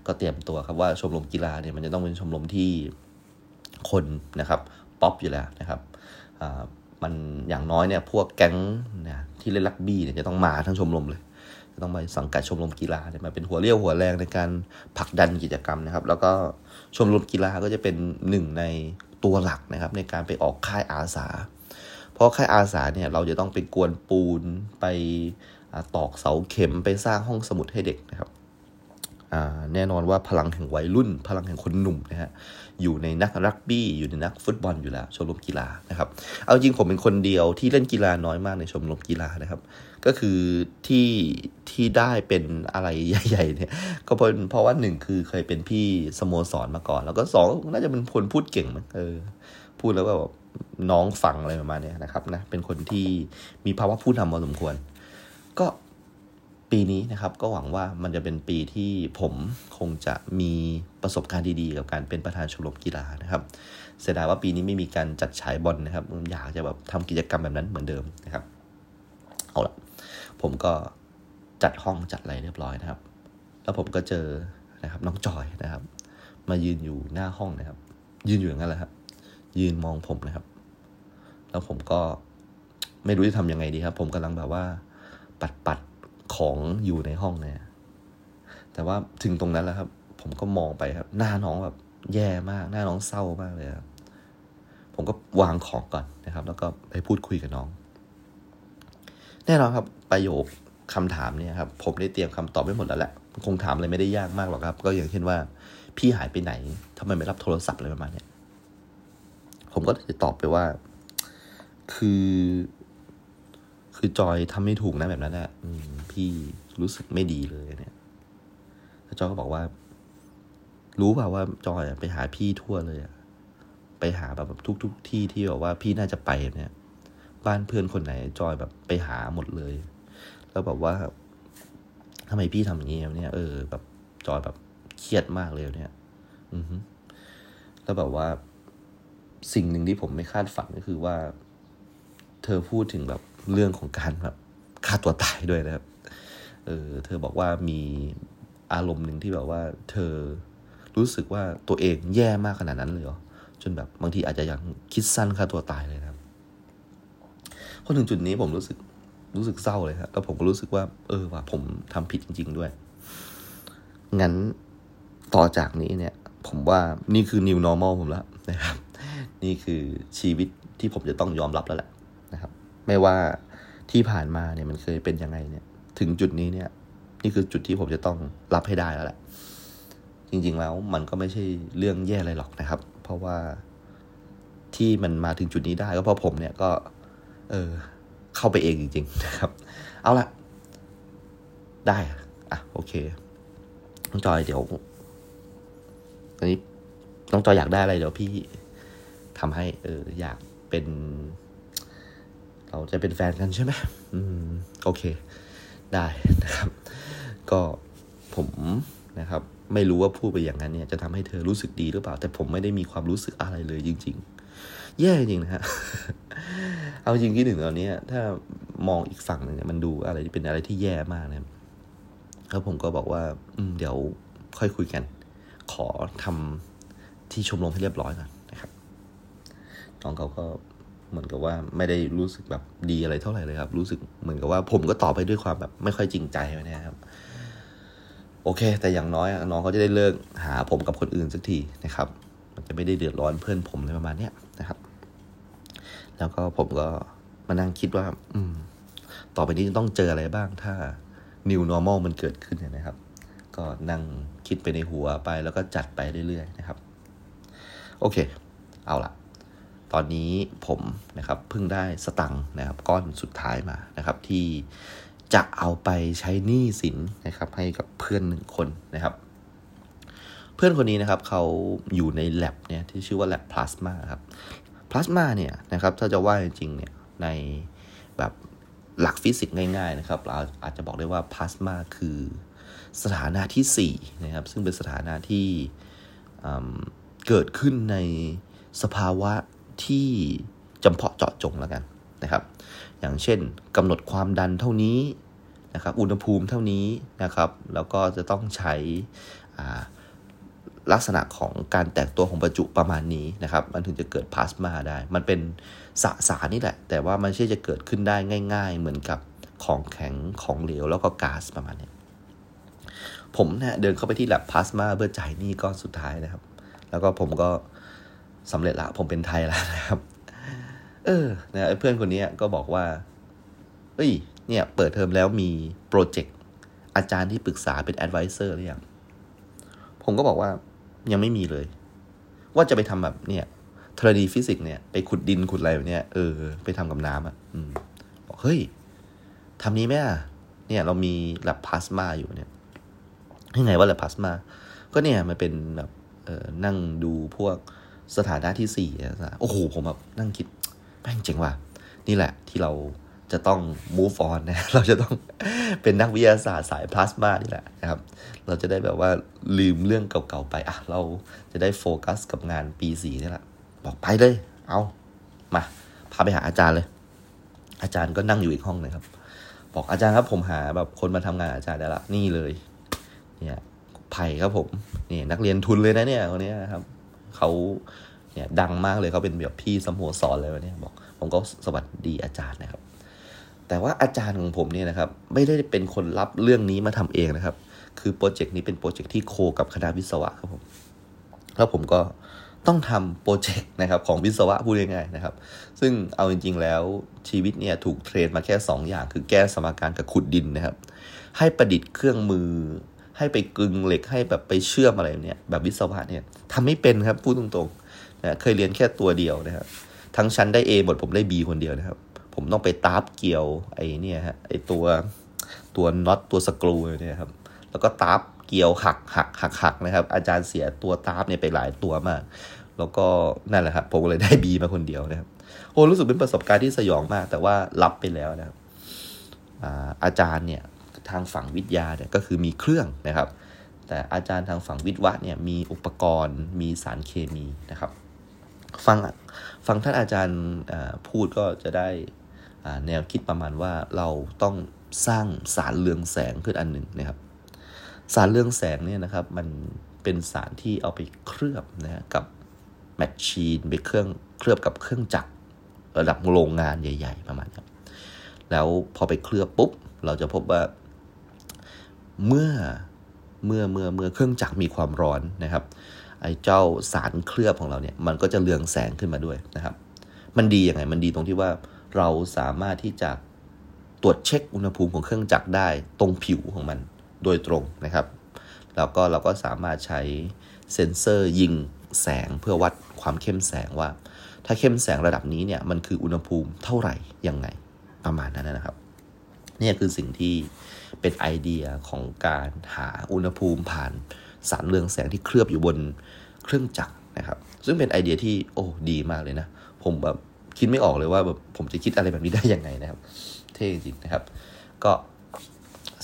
ก็เตรียมตัวครับว่าชมรมกีฬาเนี่ยมันจะต้องเป็นชมรมที่คนนะครับป๊อปอยู่แล้วนะครับมันอย่างน้อยเนี่ยพวกแก๊งนะที่เล่นลักบี้เนี่ยจะต้องมาทั้งชมรมเลย ต้องมาสังกัดชมรมกีฬาเนี่ยมาเป็นหัวเรี่ยวหัวแรงในการผลักดันกิจกรรมนะครับ แล้วก็ชมรมกีฬาก็จะเป็นหนึ่งในตัวหลักนะครับ ในการไปออกค่ายอาสา เพราะค่ายอาสาเนี่ยเราจะต้องไปกวนปูนไปตอกเสาเข็มไปสร้างห้องสมุดให้เด็กนะครับแน่นอนว่าพลังแห่งวัยรุ่น พลังแห่งคนหนุ่มนะฮะอยู่ในนักรักบี้อยู่ในนักฟุตบอลอยู่แล้วชมรมกีฬานะครับ เอาจริงผมเป็นคนเดียวที่เล่นกีฬาน้อยมากในชมรมกีฬานะครับ ก็คือที่ที่ได้เป็นอะไรใหญ่ๆเนี่ยก็เพราะเพราะว่าหนึ่งคือเคยเป็นพี่สโมสรมาก่อน แล้วก็สองน่าจะเป็นคนพูดเก่งมั้งเออ พูดแล้วแบบน้องฟังอะไรประมาณนี้นะครับนะเป็นคนที่มีภาวะพูดทำพอสมควร ก็ปีนี้นะครับ ก็หวังว่ามันจะเป็นปีที่ผมคงจะมีประสบการณ์ดีๆ กับการเป็นประธานชมรมกีฬานะครับ เสียดายว่าปีนี้ไม่มีการจัดฉายบอลนะครับ อยากจะแบบทำกิจกรรมแบบนั้นเหมือนเดิมนะครับ เอาละ ผมก็จัดห้องจัดอะไรเรียบร้อยนะครับ แล้วผมก็เจอนะครับ น้องจอยนะครับ มายืนอยู่หน้าห้องนะครับ ยืนอยู่อย่างนั้นแหละครับ ยืนมองผมนะครับ แล้วผมก็ไม่รู้จะทำยังไงดีครับ ผมกำลังแบบว่า ปัดปัดของอยู่ในห้องเนี่ย แต่ว่าถึงตรงนั้นแล้วครับ ผมก็มองไปครับ หน้าน้องแบบแย่มาก หน้าน้องเศร้ามากเลยครับผมก็วางของก่อนนะครับ แล้วก็ไปพูดคุยกับน้อง แน่นอนครับประโยคคำถามเนี่ยครับผมได้เตรียมคำตอบไว้หมดแล้วแหละคงถามอะไรไม่ได้ยากมากหรอกครับ ก็อย่างเช่นว่า พี่หายไปไหนทำไมไม่รับโทรศัพท์อะไรประมาณนี้ผมก็จะตอบไปว่า คือ คือจอยทำไม่ถูกนะแบบนั้นแหละพี่รู้สึกไม่ดีเลยเนี่ยแล้วจอยก็บอกว่า รู้เปล่าว่าจอยไปหาพี่ทั่วเลยอะไปหาแบบทุกทุกที่ที่แบบว่าพี่น่าจะไปเนี่ย บ้านเพื่อนคนไหนจอยแบบไปหาหมดเลย แล้วแบบว่าทำไมพี่ทำอย่างนี้เนี่ยเออแบบจอยแบบเครียดมากเลยเนี่ย อือฮึแล้วแบบว่า สิ่งหนึ่งที่ผมไม่คาดฝันก็คือว่า เธอพูดถึงแบบเรื่องของการแบบฆ่าตัวตายด้วยนะครับ เออ เธอบอกว่ามีอารมณ์หนึ่งที่แบบว่า เธอรู้สึกว่าตัวเองแย่มากขนาดนั้นเลยเหรอจนแบบบางทีอาจจะยังคิดสั้นฆ่าตัวตายเลยนะ พอถึงจุดนี้ผมรู้สึกรู้สึกเศร้าเลยครับแล้วผมก็รู้สึกว่า เออว่าผมทำผิดจริง ๆ ด้วย งั้นต่อจากนี้เนี่ย ผมว่านี่คือ new normal ผมแล้วนะครับ นี่คือชีวิตที่ผมจะต้องยอมรับแล้วแหละนะครับ ไม่ว่าที่ผ่านมาเนี่ยมันเคยเป็นยังไงเนี่ย ถึงจุดนี้เนี่ย นี่คือจุดที่ผมจะต้องรับให้ได้แล้วแหละ จริง ๆ แล้วมันก็ไม่ใช่เรื่องแย่อะไรหรอกนะครับ เพราะว่าที่มันมาถึงจุดนี้ได้ก็เพราะผมเนี่ยก็ เออ เข้าไปเองจริง ๆ นะครับ เอาละได้อะโอเคน้องจอยเดี๋ยวตอนนี้น้องจอยอยากได้อะไรเดี๋ยวพี่ทำให้ เออ อยากเป็น เราจะเป็นแฟนกันใช่ไหมอืม โอเค ได้นะครับ ก็ผมนะครับ ไม่รู้ว่าพูดไปอย่างนั้นเนี่ย จะทำให้เธอรู้สึกดีหรือเปล่า แต่ผมไม่ได้มีความรู้สึกอะไรเลยจริง ๆ แย่จริงนะฮะ เอาจริงที่หนึ่งตอนนี้ถ้ามองอีกฝั่งหนึ่งเนี่ยมันดูอะไรที่เป็นอะไรที่แย่มากนะแล้วผมก็บอกว่า อืมเดี๋ยวค่อยคุยกัน ขอทำที่ชมรมให้เรียบร้อยก่อนนะครับน้องเขาก็เหมือนกับว่าไม่ได้รู้สึกแบบดีอะไรเท่าไหร่เลยครับ รู้สึกเหมือนกับว่า ผมก็ตอบไปด้วยความแบบ ไม่ค่อยจริงใจนะครับ โอเค แต่อย่างน้อยน้องเขาจะได้เลิกหาผมกับคนอื่นสักทีนะครับ จะไม่ได้เดือดร้อนเพื่อนผมอะไรประมาณเนี้ยนะครับ แล้วก็ผมก็มานั่งคิดว่า อืม ต่อไปนี้จะต้องเจออะไรบ้างถ้า new normal มันเกิดขึ้นเนี่ยนะครับ ก็นั่งคิดไปในหัวไปแล้วก็จัดไปเรื่อยๆนะครับ โอเค เอาละตอนนี้ผมนะครับเพิ่งได้สตังค์นะครับ ก้อนสุดท้ายมานะครับ ที่จะเอาไปใช้หนี้สินนะครับ ให้กับเพื่อนหนึ่งคนนะครับ เพื่อนคนนี้นะครับเขาอยู่ใน lab เนี่ยที่ชื่อว่า lab plasma ครับ plasma เนี่ยนะครับถ้าจะว่าจริงๆเนี่ยในแบบหลักฟิสิกส์ง่ายๆนะครับเราอาจจะบอกได้ว่าพลาสมาคือสถานะที่4นะครับซึ่งเป็นสถานะที่เกิดขึ้นในสภาวะที่จำเพาะเจาะจงแล้วกันนะครับ อย่างเช่นกำหนดความดันเท่านี้นะครับอุณหภูมิเท่านี้นะครับ แล้วก็จะต้องใช้ ลักษณะของการแตกตัวของประจุประมาณนี้นะครับ มันถึงจะเกิดพลาสมาได้ มันเป็นสสารนี่แหละ แต่ว่ามันไม่ใช่จะเกิดขึ้นได้ง่าย ๆ เหมือนกับของแข็งของเหลวแล้วก็ก๊าซประมาณนี้ผมเนะี่ยเดินเข้าไปที่แลบพลาสมาเพื่อจ่ายหนี้ก้อนสุดท้ายนะครับ แล้วก็ผมก็สำเร็จละ ผมเป็นไทยแล้วนะครับ เออนะเพื่อนคนนี้ก็บอกว่า เอ้ย เนี่ย เปิดเทอมแล้วมี project อาจารย์ที่ปรึกษาเป็น advisor หรือยังผมก็บอกว่า ยังไม่มีเลย ว่าจะไปทำแบบเนี่ยธรณีฟิสิกส์เนี่ยไปขุดดินขุดอะไรแบบเนี้ยเออไปทำกับน้ำอะอืมบอกเฮ้ยทำนี้ไหมอะเนี่ย เรามีแลบพลาสมาอยู่เนี่ยยังไงว่าแลบพลาสมา ก็เนี่ยมันเป็นแบบเออนั่งดูพวกสถานะที่สี่โอ้โหผมแบบนั่งคิดแม่งเจ๋งว่ะนี่แหละที่เรา จะต้อง move on นะ เราจะต้องเป็นนักวิทยาศาสตร์สายพลาสมานี่แหละนะครับ เราจะได้แบบว่าลืมเรื่องเก่าๆไป อะ เราจะได้โฟกัสกับงานปีสี่นี่แหละ บอกไปเลย เอา มา พาไปหาอาจารย์เลย อาจารย์ก็นั่งอยู่อีกห้องเลยครับ บอกอาจารย์ครับผมหาแบบคนมาทำงานอาจารย์ได้ละ นี่เลย เนี่ย ไผ่ครับผม นี่นักเรียนทุนเลยนะเนี่ยคนนี้ครับ เขาเนี่ยดังมากเลยเขาเป็นแบบพี่สมโภสอนเลยวันนี้บอก ผมก็สวัสดีอาจารย์นะครับ แต่ว่าอาจารย์ของผมเนี่ยนะครับไม่ได้เป็นคนรับเรื่องนี้มาทำเองนะครับ คือ project นี้เป็น project ที่ co กับคณะวิศวะครับผมแล้วผมก็ต้องทำ project นะครับของวิศวะพูดง่ายๆนะครับ ซึ่งเอาจริง ๆ แล้วชีวิตเนี่ยถูก train มาแค่ 2 อย่าง คือแก้สมการกับขุดดินนะครับ ให้ประดิษฐ์เครื่องมือ ให้ไปกึงเหล็กให้แบบไปเชื่อมอะไรเนี่ยแบบวิศวะเนี่ยทำไม่เป็นครับพูดตรงๆนะเคยเรียนแค่ตัวเดียวนะครับ ทั้งชั้นได้ A หมดผมได้ B คนเดียวนะครับ ผมต้องไปตาบเกี่ยวไอ้นี่ฮะไอ้ตัวตัวน็อตตัวสกรูเนี่ยครับแล้วก็ตาบเกี่ยวหักหักหักหักนะครับ อาจารย์เสียตัวตาบเนี่ยไปหลายตัวมาก แล้วก็นั่นแหละครับผมเลยได้บีมาคนเดียวนะครับโอ้รู้สึกเป็นประสบการณ์ที่สยองมาก แต่ว่ารับไปแล้วนะครับอาจารย์เนี่ยทางฝั่งวิทยาเนี่ยก็คือมีเครื่องนะครับ แต่อาจารย์ทางฝั่งวิทวะเนี่ยมีอุปกรณ์ มีสารเคมีนะครับ ฟังฟังท่านอาจารย์พูดก็จะได้ แนวคิดประมาณว่าเราต้องสร้างสารเรืองแสงขึ้นอันหนึ่งนะครับ สารเรืองแสงเนี่ยนะครับมันเป็นสารที่เอาไปเคลือบนะกับแมชชีนไปเครื่องเคลือบกับเครื่องจักรระดับโรงงานใหญ่ ๆ ประมาณนี้แล้วพอไปเคลือบปุ๊บ เราจะพบว่าเมื่อเมื่อเมื่อเมื่อเครื่องจักรมีความร้อนนะครับไอ้เจ้าสารเคลือบของเราเนี่ยมันก็จะเรืองแสงขึ้นมาด้วยนะครับ มันดียังไงมันดีตรงที่ว่า เราสามารถที่จะตรวจเช็คอุณหภูมิของเครื่องจักรได้ตรงผิวของมันโดยตรงนะครับ แล้วก็เราก็สามารถใช้เซ็นเซอร์ยิงแสงเพื่อวัดความเข้มแสงว่า ถ้าเข้มแสงระดับนี้เนี่ยมันคืออุณหภูมิเท่าไหร่ยังไงประมาณนั้นนะครับนี่คือสิ่งที่เป็นไอเดียของการหาอุณหภูมิผ่านสารเรืองแสงที่เคลือบอยู่บนเครื่องจักรนะครับ ซึ่งเป็นไอเดียที่โอ้ดีมากเลยนะ ผมแบบ คิดไม่ออกเลยว่าแบบผมจะคิดอะไรแบบนี้ได้ยังไงนะครับ เท่จริงนะครับ ก็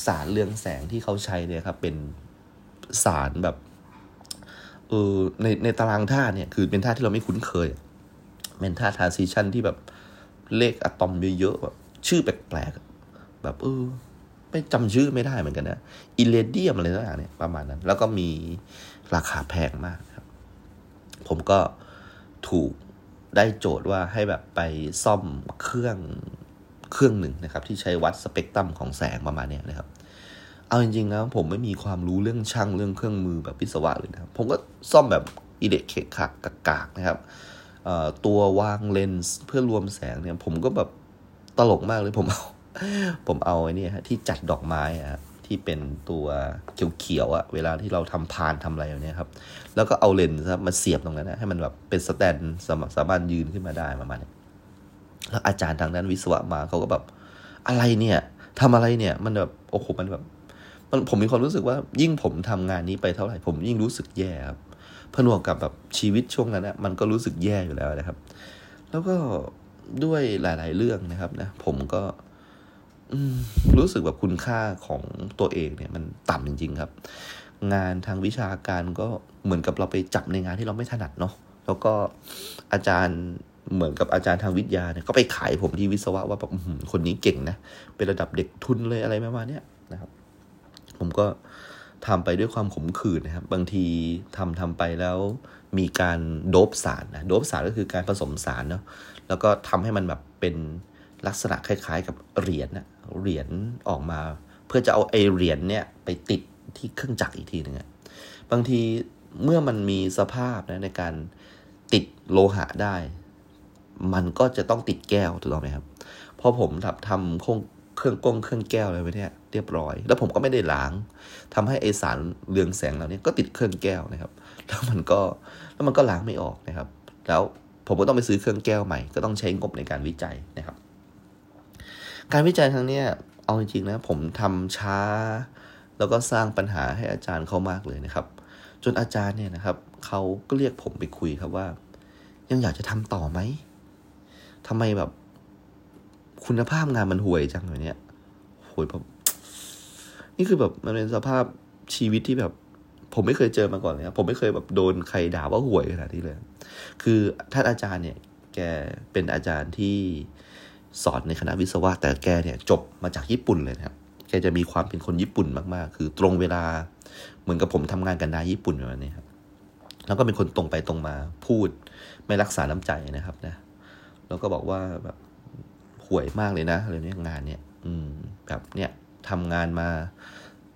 สารเรืองแสงที่เขาใช้เนี่ยครับ เป็นสารแบบเออในในตารางธาตุเนี่ยคือเป็นธาตุที่เราไม่คุ้นเคยเป็นธาตุทรานซิชันที่แบบเลขอะตอมเยอะๆแบบชื่อแปลกๆแบบเออไม่จำชื่อไม่ได้เหมือนกันนะอิเลเดียมอะไรต่างๆเนี่ยประมาณนั้น แล้วก็มีราคาแพงมากครับ ผมก็ถูก ได้โจทย์ว่าให้แบบไปซ่อมเครื่องเครื่องหนึ่งนะครับ ที่ใช้วัดสเปกตรัมของแสงประมาณนี้นะครับ เอาจริงๆนะผมไม่มีความรู้เรื่องช่างเรื่องเครื่องมือแบบวิศวะเลยนะผมก็ซ่อมแบบอิเด็กเคขักกากนะครับตัววางเลนส์เพื่อรวมแสงเนี่ย ผมก็แบบตลกมากเลยผมเอา ผมเอาไอ้นี่ฮะที่จัดดอกไม้อะ ที่เป็นตัวเขียวๆอะเวลาที่เราทำพานทำอะไรอย่างเนี้ยครับแล้วก็เอาเลนส์ครับมาเสียบตรงนั้นนะให้มันแบบเป็น standสามสามารถยืนขึ้นมาได้ประมาณนี้แล้วอาจารย์ทางด้านวิศวะมาเขาก็แบบอะไรเนี่ยทำอะไรเนี่ย มันแบบโอ้โหมันแบบมันผมมีความรู้สึกว่ายิ่งผมทำงานนี้ไปเท่าไหร่ผมยิ่งรู้สึกแย่ครับผนวกกับแบบชีวิตช่วงนั้นนะมันก็รู้สึกแย่อยู่แล้วนะครับ แล้วก็ด้วยหลาย ๆ เรื่องนะครับนะผมก็ รู้สึกแบบคุณค่าของตัวเองเนี่ยมันต่ำจริง ๆ ครับ งานทางวิชาการก็เหมือนกับเราไปจับในงานที่เราไม่ถนัดเนาะแล้วก็อาจารย์เหมือนกับอาจารย์ทางวิทยาเนี่ยก็ไปขายผมที่วิศวะว่าแบบคนนี้เก่งนะ เป็นระดับเด็กทุนเลยอะไรประมาณนี้นะครับ ผมก็ทำไปด้วยความขมขื่นนะครับ บางทีทำทำไปแล้วมีการโดบสารนะโดบสารก็คือการผสมสารเนาะแล้วก็ทำให้มันแบบเป็นลักษณะคล้าย ๆ กับเหรียญนะ เหรียญออกมา เพื่อจะเอาไอเหรียญเนี่ยไปติดที่เครื่องจักรอีกทีหนึ่งบางทีเมื่อมันมีสภาพนะในการติดโลหะได้ มันก็จะต้องติดแก้วถูกต้องไหมครับ พอผมทำเครื่องกงเครื่องแก้วอะไรไปเนี่ยเรียบร้อย แล้วผมก็ไม่ได้ล้างทำให้ไอสารเรืองแสงเหล่านี้ก็ติดเครื่องแก้วนะครับ แล้วมันก็แล้วมันก็ล้างไม่ออกนะครับ แล้วผมก็ต้องไปซื้อเครื่องแก้วใหม่ ก็ต้องใช้งบในการวิจัยนะครับ การวิจัยครั้งนี้เอาจริงๆนะผมทำช้า แล้วก็สร้างปัญหาให้อาจารย์เขามากเลยนะครับ จนอาจารย์เนี่ยนะครับเขาก็เรียกผมไปคุยครับว่า ยังอยากจะทำต่อไหมทำไมแบบ คุณภาพงานมันห่วยจังแบบเนี้ยห่วยแบบนี่คือแบบมันเป็นสภาพชีวิตที่แบบ ผมไม่เคยเจอมาก่อนเลยครับผมไม่เคยแบบโดนใครด่าว่าห่วยขนาดนี้เลย คือท่านอาจารย์เนี่ย แกเป็นอาจารย์ที่ สอนในคณะวิศวะแต่แกเนี่ยจบมาจากญี่ปุ่นเลยนะครับแกจะมีความเป็นคนญี่ปุ่นมากๆ คือตรงเวลาเหมือนกับผมทำงานกันนายญี่ปุ่นแบบนี้ครับแล้วก็เป็นคนตรงไปตรงมาพูดไม่รักษาน้ำใจนะครับนะ แล้วก็บอกว่าแบบห่วยมากเลยนะอะไรเนี้ยงานเนี่ย อืม แบบเนี่ยทำงานมา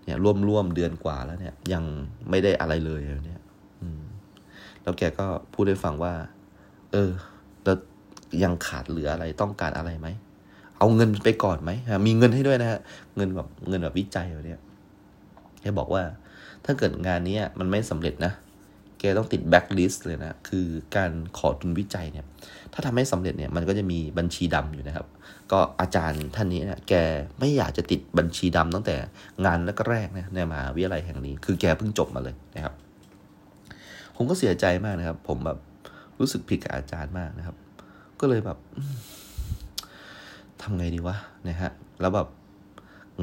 เนี่ยร่วมร่วมเดือนกว่าแล้วเนี่ย ยังไม่ได้อะไรเลยเนี่ย อืม แล้วแกก็พูดให้ฟังว่า เออ ยังขาดเหลืออะไรต้องการอะไรไหม เอาเงินไปก่อนไหม มีเงินให้ด้วยนะฮะ เงินแบบเงินแบบวิจัยแบบนี้แกบอกว่า ถ้าเกิดงานนี้มันไม่สำเร็จนะ แกต้องติดแบ็คลิสต์เลยนะ คือการขอทุนวิจัยเนี่ย ถ้าทำให้สำเร็จเนี่ย มันก็จะมีบัญชีดำอยู่นะครับ ก็อาจารย์ท่านนี้เนี่ยแกไม่อยากจะติดบัญชีดำตั้งแต่งานแรกๆนะในมหาวิทยาลัยแห่งนี้ คือแกเพิ่งจบมาเลยนะครับ ผมก็เสียใจมากนะครับ ผมแบบรู้สึกผิดกับอาจารย์มากนะครับ ก็เลยแบบทำไงดีวะนะฮะแล้วแบบ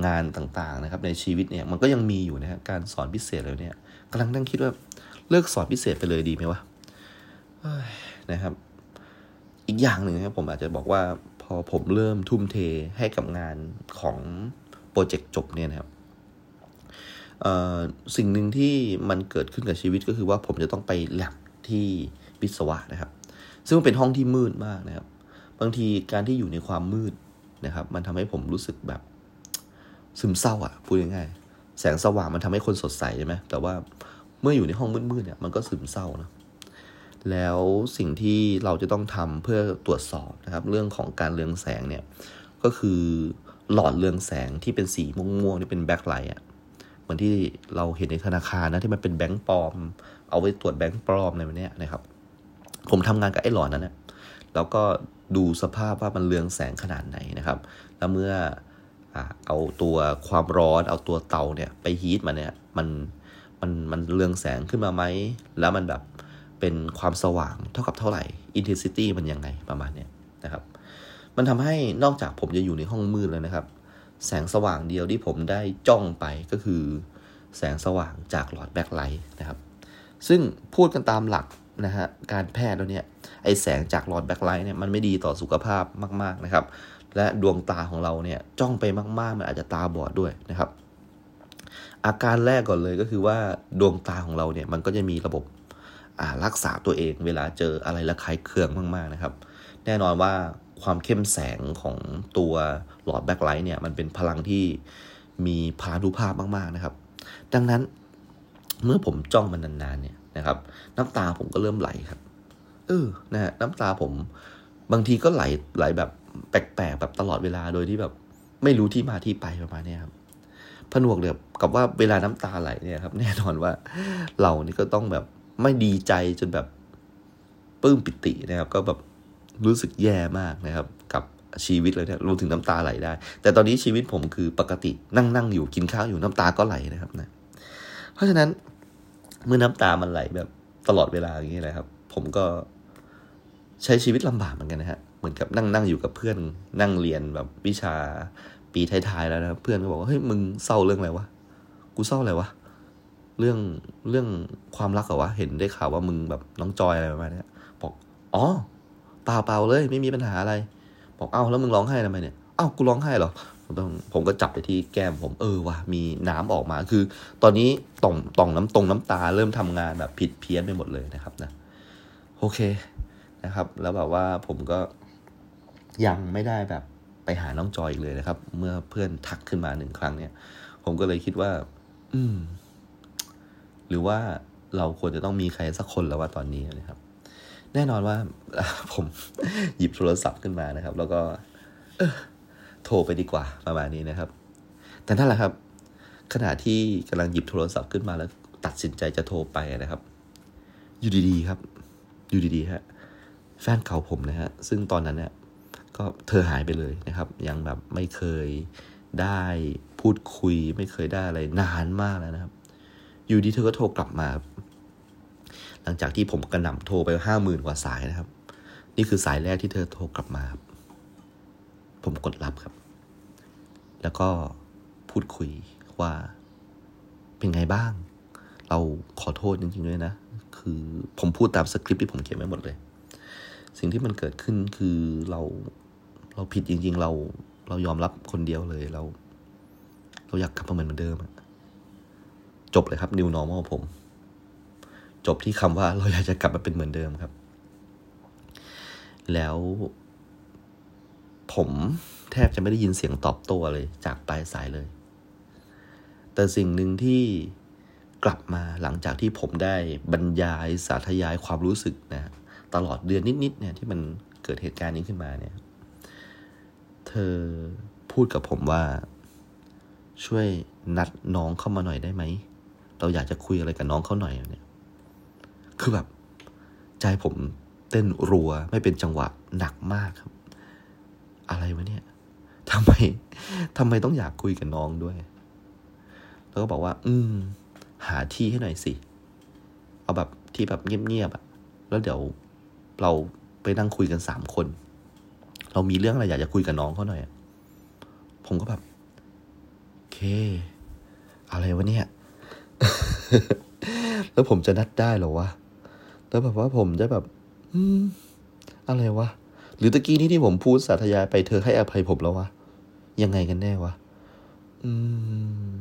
งานต่างๆนะครับ ในชีวิตเนี่ยมันก็ยังมีอยู่นะฮะการสอนพิเศษเลยเนี่ยกำลังนั่งคิดว่าเลิกสอนพิเศษไปเลยดีไหมวะนะครับ อีกอย่างหนึ่งนะครับผมอาจจะบอกว่า พอผมเริ่มทุ่มเทให้กับงานของโปรเจกต์จบเนี่ยนะครับสิ่งหนึ่งที่มันเกิดขึ้นกับชีวิตก็คือว่าผมจะต้องไปแลบที่วิศวะนะครับ ซึ่งเป็นห้องที่มืดมากนะครับ บางทีการที่อยู่ในความมืดนะครับ มันทำให้ผมรู้สึกแบบ ซึมเศร้าอะพูดง่ายๆแสงสว่างมันทำให้คนสดใสใช่ไหมแต่ว่าเมื่ออยู่ในห้องมืดๆเนี่ยมันก็ซึมเศร้านะแล้วสิ่งที่เราจะต้องทำเพื่อตรวจสอบนะครับ เรื่องของการเรืองแสงเนี่ยก็คือหลอดเรืองแสงที่เป็นสีม่วงๆนี่เป็นแบ็คไลท์อะเหมือนที่เราเห็นในธนาคารนะที่มันเป็นแบงก์ปลอม เอาไว้ตรวจแบงก์ปลอมในวันนี้นะครับ ผมทำงานกับไอ้หลอดนั้นนะแล้วก็ดูสภาพว่ามันเรืองแสงขนาดไหนนะครับ แล้วเมื่อเอาตัวความร้อนเอาตัวเตาเนี่ยไปฮีทมาเนี่ยมันมันมันเรืองแสงขึ้นมาไหม แล้วมันแบบเป็นความสว่างเท่ากับเท่าไหร่ intensity มันยังไงประมาณนี้นะครับ มันทำให้นอกจากผมจะอยู่ในห้องมืดเลยนะครับ แสงสว่างเดียวที่ผมได้จ้องไปก็คือแสงสว่างจากหลอด black light นะครับ ซึ่งพูดกันตามหลัก นะฮะการแพทย์แล้วเนี่ยไอแสงจากหลอด black light เนี่ยมันไม่ดีต่อสุขภาพมาก ๆนะครับ และดวงตาของเราเนี่ยจ้องไปมากๆ มันอาจจะตาบอดด้วยนะครับ อาการแรกก่อนเลยก็คือว่าดวงตาของเราเนี่ยมันก็จะมีระบบรักษาตัวเอง เวลาเจออะไรระคายเคืองมากๆนะครับ แน่นอนว่าความเข้มแสงของตัวหลอดแบ็คไลท์เนี่ยมันเป็นพลังที่มีพานุภาพมากๆนะครับ ดังนั้นเมื่อผมจ้องมันนานๆเนี่ย นะครับ น้ำตาผมก็เริ่มไหลครับ เออนะฮะน้ำตาผมบางทีก็ไหลไหลแบบแปลกๆแบบตลอดเวลาโดยที่แบบ ไม่รู้ที่มาที่ไปประมาณนี้ครับผนวกเดียกับว่าเวลาน้ำตาไหลเนี่ยครับ แน่นอนว่าเรานี่ก็ต้องแบบไม่ดีใจจนแบบปลื้มปิตินะครับ ก็แบบรู้สึกแย่มากนะครับ กับชีวิตเลยเนี่ยรวมถึงน้ำตาไหลได้ แต่ตอนนี้ชีวิตผมคือปกตินั่งนั่งอยู่กินข้าวอยู่น้ำตาก็ไหลนะครับนะ เพราะฉะนั้น เมื่อน้ำตามันไหลแบบตลอดเวลาอย่างนี้นะครับ ผมก็ใช้ชีวิตลำบากเหมือนกันนะฮะเหมือนกับนั่งนั่งอยู่กับเพื่อนนั่งเรียนแบบวิชาปีท้ายๆแล้วนะเพื่อนก็บอกว่าเฮ้ยมึงเศร้าเรื่องอะไรวะกูเศร้าอะไรวะเรื่องเรื่องความรักเหรอวะเห็นได้ข่าวว่ามึงแบบน้องจอยอะไรประมาณนี้บอกอ๋อเปล่าเปล่าเลย ไม่มีปัญหาอะไร บอกเอ้าแล้วมึงร้องไห้ทำไมเนี่ยเอ้ากูร้องไห้เหรอ ผมต้องผมก็จับไปที่แก้มผมเออว่ะมีน้ำออกมาคือ ตอนนี้ต่อมต่อมน้ำตรงน้ำตา เริ่มทำงานแบบผิดเพี้ยนไปหมดเลยนะครับนะโอเคนะครับ แล้วแบบว่าผมก็ยังไม่ได้แบบไปหาน้องจอยอีกเลยนะครับ เมื่อเพื่อนทักขึ้นมาหนึ่งครั้งเนี่ย ผมก็เลยคิดว่า อืม หรือว่าเราควรจะต้องมีใครสักคนแล้วว่าตอนนี้นะครับ แน่นอนว่าผมหยิบโทรศัพท์ขึ้นมานะครับ แล้วก็ เออ โทรไปดีกว่าประมาณนี้นะครับ แต่นั่นแหละครับ ขณะที่กำลังหยิบโทรศัพท์ขึ้นมาแล้ว ตัดสินใจจะโทรไปนะครับ อยู่ดีๆครับ อยู่ดีๆฮะแฟนเก่าผมนะฮะซึ่งตอนนั้นเนี่ยก็เธอหายไปเลยนะครับ ยังแบบไม่เคยได้พูดคุย ไม่เคยได้อะไรนานมากแล้วนะครับ อยู่ดีเธอก็โทรกลับมา หลังจากที่ผมกระหน่ำโทรไปห้าหมื่นกว่าสายนะครับ นี่คือสายแรกที่เธอโทรกลับมา ผมกดรับครับ แล้วก็พูดคุยว่าเป็นไงบ้าง เราขอโทษจริงๆด้วยนะ คือผมพูดตามสคริปต์ที่ผมเขียนไว้หมดเลย สิ่งที่มันเกิดขึ้นคือเราเราผิดจริง ๆ เราเรายอมรับคนเดียวเลยเรา เราอยากกลับมาเหมือนเดิมจบเลยครับ new normal ผม จบที่คำว่าเราอยากจะกลับมาเป็นเหมือนเดิมครับ แล้ว ผมแทบจะไม่ได้ยินเสียงตอบโต้เลยจากปลายสายเลย แต่สิ่งหนึ่งที่กลับมาหลังจากที่ผมได้บรรยายสาธยายความรู้สึกนะตลอดเดือนนิดๆเนี่ยที่มันเกิดเหตุการณ์นี้ขึ้นมาเนี่ย เธอพูดกับผมว่าช่วยนัดน้องเข้ามาหน่อยได้ไหม เราอยากจะคุยอะไรกับน้องเขาหน่อยเนี่ย คือแบบ ใจผมเต้นรัวไม่เป็นจังหวะหนักมากครับ อะไรวะเนี่ยทำไมทำไมต้องอยากคุยกับน้องด้วย แล้วก็บอกว่า อืม หาที่ให้หน่อยสิ เอาแบบที่แบบเงียบๆอะแล้วเดี๋ยวเราไปนั่งคุยกันสามคน เรามีเรื่องอะไรอยากจะคุยกับน้องเขาหน่อย ผมก็แบบเค อะไรวะเนี่ย แล้วผมจะนัดได้หรอวะ แล้วแบบว่าผมจะแบบ อืม อะไรวะ หรือตะกี้นี้ที่ผมพูดสาธยายไปเธอให้อภัยผมแล้ววะ ยังไงกันแน่วะ อืม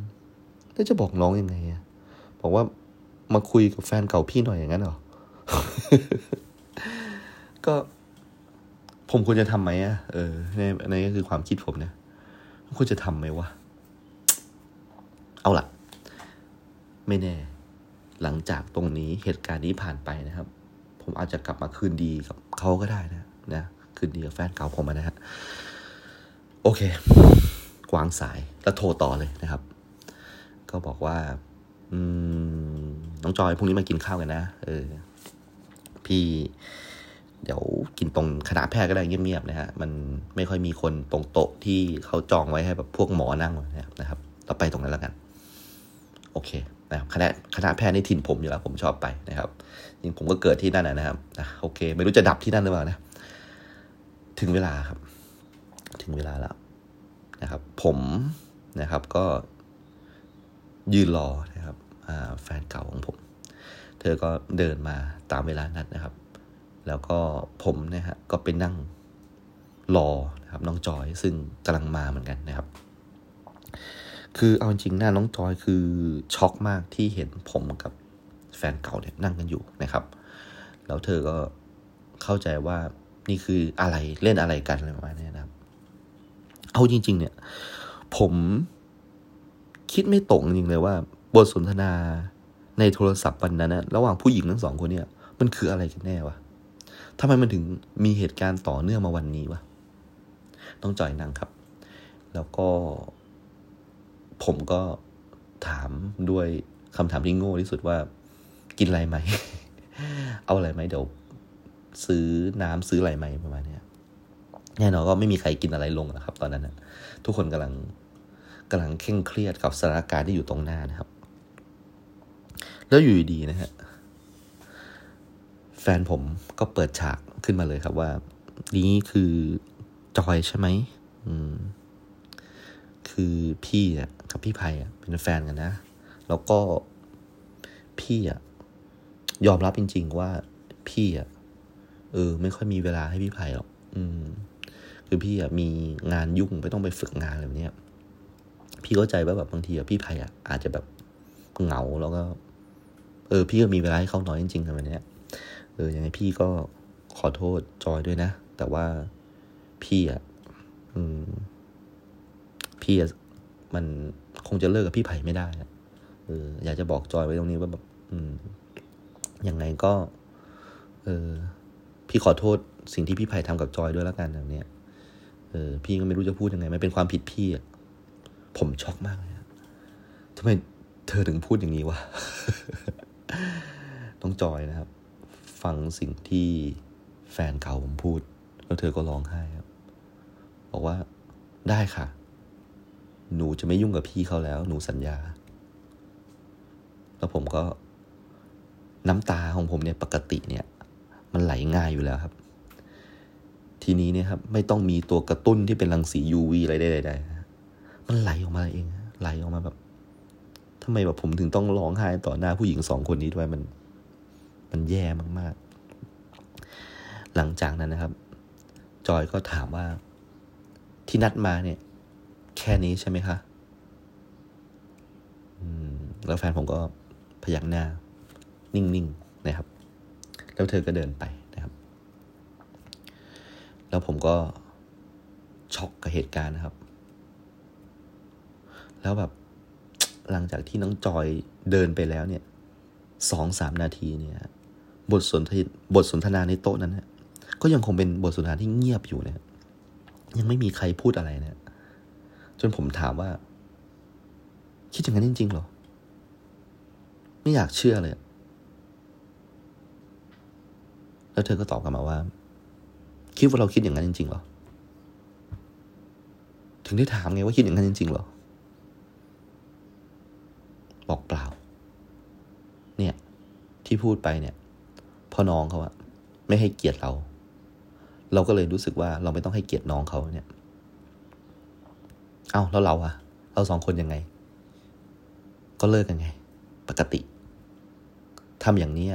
แล้วจะบอกน้องยังไงอะบอกว่ามาคุยกับแฟนเก่าพี่หน่อยอย่างนั้นเหรอ ก็ผมควรจะทำไหมอะเออในในก็คือความคิดผมเนี่ยควรจะทำไหมวะ เอาล่ะ ไม่แน่ หลังจากตรงนี้เหตุการณ์นี้ผ่านไปนะครับ ผมอาจจะกลับมาคืนดีกับเขาก็ได้นะนะ คืนดีกับแฟนเก่าผมนะฮะโอเคกวางสายแล้วโทรต่อเลยนะครับ ก็บอกว่า อืมน้องจอยพรุ่งนี้มากินข้าวกันนะเออ พี่ เดี๋ยวกินตรงคณะแพทย์ก็ได้เงียบๆนะฮะมันไม่ค่อยมีคนตรงโต๊ะที่เขาจองไว้ให้แบบพวกหมอนั่งนะครับเราไปตรงนั้นแล้วกัน โอเคนะครับคณะคณะแพทย์ในถิ่นผมอยู่แล้วผมชอบไปนะครับจริงผมก็เกิดที่นั่นนะครับโอเค ไม่รู้จะดับที่นั่นหรือเปล่านะ ถึงเวลาครับ ถึงเวลาแล้วนะครับ ผมนะครับก็ยืนรอนะครับแฟนเก่าของผม เธอก็เดินมาตามเวลานัดนะครับ แล้วก็ผมนะฮะก็ไปนั่งรอนะครับ น้องจอยซึ่งกำลังมาเหมือนกันนะครับ คือเอาจริงหน้าน้องจอยคือช็อกมากที่เห็นผมกับแฟนเก่าเนี่ยนั่งกันอยู่นะครับ แล้วเธอก็เข้าใจว่า นี่คืออะไรเล่นอะไรกันอะไรประมาณนี้นะครับ เอาจริง ๆ เนี่ย ผมคิดไม่ตรงจริงเลยว่า บทสนทนาในโทรศัพท์วันนั้นนะระหว่างผู้หญิงทั้งสองคนเนี่ย มันคืออะไรกันแน่วะทำไมมันถึงมีเหตุการณ์ต่อเนื่องมาวันนี้วะต้องจอยนั่งครับ แล้วก็ ผมก็ถามด้วยคำถามที่โง่ที่สุดว่า กินอะไรไหม เอาอะไรไหมเดี๋ยว ซื้อน้ำซื้ออะไรไหมประมาณนี้แน่นอนก็ไม่มีใครกินอะไรลงนะครับ ตอนนั้นนะทุกคนกำลังกำลังเคร่งเครียดกับสถานการณ์ที่อยู่ตรงหน้านะครับ แล้วอยู่ดีนะฮะแฟนผมก็เปิดฉากขึ้นมาเลยครับว่า นี้คือจอยใช่ไหมอืม คือพี่อะกับพี่ไผ่อะเป็นแฟนกันนะ แล้วก็พี่อะยอมรับจริง ๆ ว่าพี่อะ เออ ไม่ค่อยมีเวลาให้พี่ไผ่หรอกอืม คือพี่อะมีงานยุ่งไปต้องไปฝึกงานอะไรแบบนี้พี่เข้าใจว่าแบบบางทีอะพี่ไผ่อะอาจจะแบบเหงาแล้วก็ เออ พี่ก็มีเวลาให้เขาน้อยจริงๆแบบนี้เออย่างไงพี่ก็ขอโทษจอยด้วยนะ แต่ว่าพี่อะอืม พี่อะมันคงจะเลิกกับพี่ไผ่ไม่ได้เออ อยากจะบอกจอยไว้ตรงนี้ว่าแบบ อืมยังไงก็ เออ พี่ขอโทษสิ่งที่พี่ไผ่ทำกับจอยด้วยแล้วกันแบบนี้เออพี่ก็ไม่รู้จะพูดยังไงมันเป็นความผิดพี่อะผมช็อกมากเลยทำไมเธอถึงพูดอย่างนี้วะต้องจอยนะครับ ฟังสิ่งที่แฟนเก่าผมพูด แล้วเธอก็ร้องไห้ครับ บอกว่าได้ค่ะ หนูจะไม่ยุ่งกับพี่เขาแล้ว หนูสัญญา แล้วผมก็น้ำตาของผมเนี่ยปกติเนี่ย มันไหลง่ายอยู่แล้วครับ ทีนี้เนี่ยครับ ไม่ต้องมีตัวกระตุ้นที่เป็นรังสี UV อะไรใดๆมันไหลออกมาเองไหลออกมาแบบทำไมแบบผมถึงต้องร้องไห้ต่อหน้าผู้หญิงสองคนนี้ด้วยมัน มันแย่มากๆ หลังจากนั้นนะครับ จอยก็ถามว่าที่นัดมาเนี่ย แค่นี้ใช่ไหมคะแล้วแฟนผมก็พยักหน้า นิ่ง ๆ นะครับ แล้วเธอก็เดินไปนะครับ แล้วผมก็ช็อกกับเหตุการณ์นะครับ แล้วแบบหลังจากที่น้องจอยเดินไปแล้วเนี่ยสองสามนาทีเนี่ย บทสนทบทสนทนาในโต๊ะนั้นเนี่ยก็ยังคงเป็นบทสนทนาที่เงียบอยู่เนี่ยยังไม่มีใครพูดอะไรเนี่ยจนผมถามว่า คิดอย่างนั้นจริงๆหรอ ไม่อยากเชื่อเลย แล้วเธอก็ตอบกลับมาว่า คิดว่าเราคิดอย่างนั้นจริงๆหรอ ถึงได้ถามไงว่าคิดอย่างนั้นจริงๆหรอ บอกเปล่า เนี่ย ที่พูดไปเนี่ยพ่อน้องเขาอะไม่ให้เกียรติเรา เราก็เลยรู้สึกว่าเราไม่ต้องให้เกียรติน้องเขาเนี่ย เอา้าแล้วเราอะเราสองคนยังไง ก็เลิกกันไง ปกติทำอย่างนี้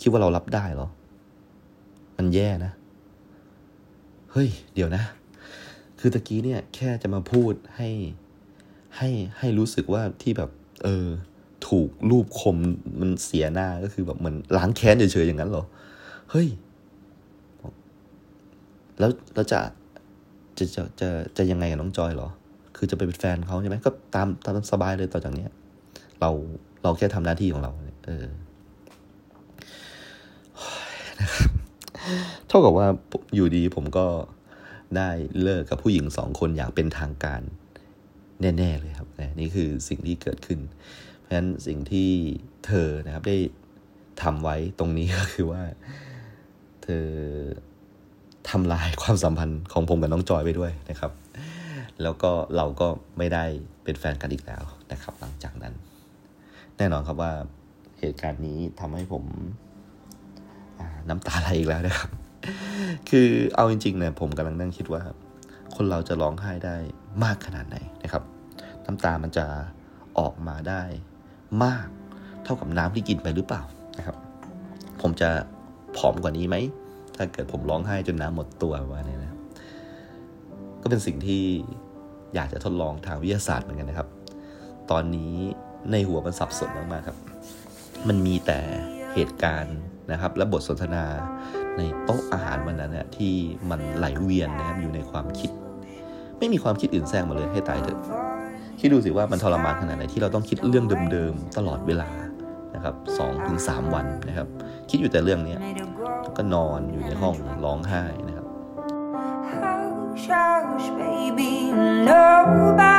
คิดว่าเรารับได้เหรอ มันแย่นะ เฮ้ย เดี๋ยวนะ คือตะกี้เนี่ย แค่จะมาพูดให้ให้ให้รู้สึกว่าที่แบบ เออ ถูกรูปคมมันเสียหน้าก็คือแบบเหมือนล้างแค้นเฉยๆอย่างนั้นเหรอ เฮ้ย แล้วแล้วจะจะจะจะจะยังไงกับน้องจอยเหรอ คือจะไปเป็นแฟนเขาใช่ไหมก็ตามตามสบายเลยต่อจากเนี้ย เราเราแค่ทำหน้าที่ของเรา เออ นะครับเท่ากับว่าอยู่ดีผมก็ได้เลิกกับผู้หญิงสองคนอย่างเป็นทางการแน่ๆเลยครับนี่คือสิ่งที่เกิดขึ้น เพราะฉะนั้นสิ่งที่เธอนะครับได้ทำไว้ตรงนี้ก็คือว่า เธอทำลายความสัมพันธ์ของผมกับน้องจอยไปด้วยนะครับ แล้วก็เราก็ไม่ได้เป็นแฟนกันอีกแล้วนะครับ หลังจากนั้น แน่นอนครับว่าเหตุการณ์นี้ทำให้ผม น้ำตาไหลอีกแล้วนะครับ คือเอาจริงๆเนี่ยผมกำลังนั่งคิดว่า คนเราจะร้องไห้ได้มากขนาดไหนนะครับ น้ำตามันจะออกมาได้มากเท่ากับน้ำที่กินไปหรือเปล่านะครับ ผมจะผอมกว่านี้ไหม ถ้าเกิดผมร้องไห้จนน้ำหมดตัวว่าเนี่ยนะก็เป็นสิ่งที่อยากจะทดลองทางวิทยาศาสตร์เหมือนกันนะครับ ตอนนี้ในหัวมันสับสนมากๆครับ มันมีแต่เหตุการณ์ นะครับ และบทสนทนาในโต๊ะอาหารวันนั้นนี่ยที่มันไหลเวียนนะครับอยู่ในความคิด ไม่มีความคิดอื่นแทรกมาเลยให้ตายเถอะคิดดูสิว่ามันทรมานขนาดไหนที่เราต้องคิดเรื่องเดิมๆตลอดเวลานะครับสองถึงสามวันนะครับ คิดอยู่แต่เรื่องนี้ก็นอนอยู่ในห้องร้องไห้นะครับ Hush, baby, nobody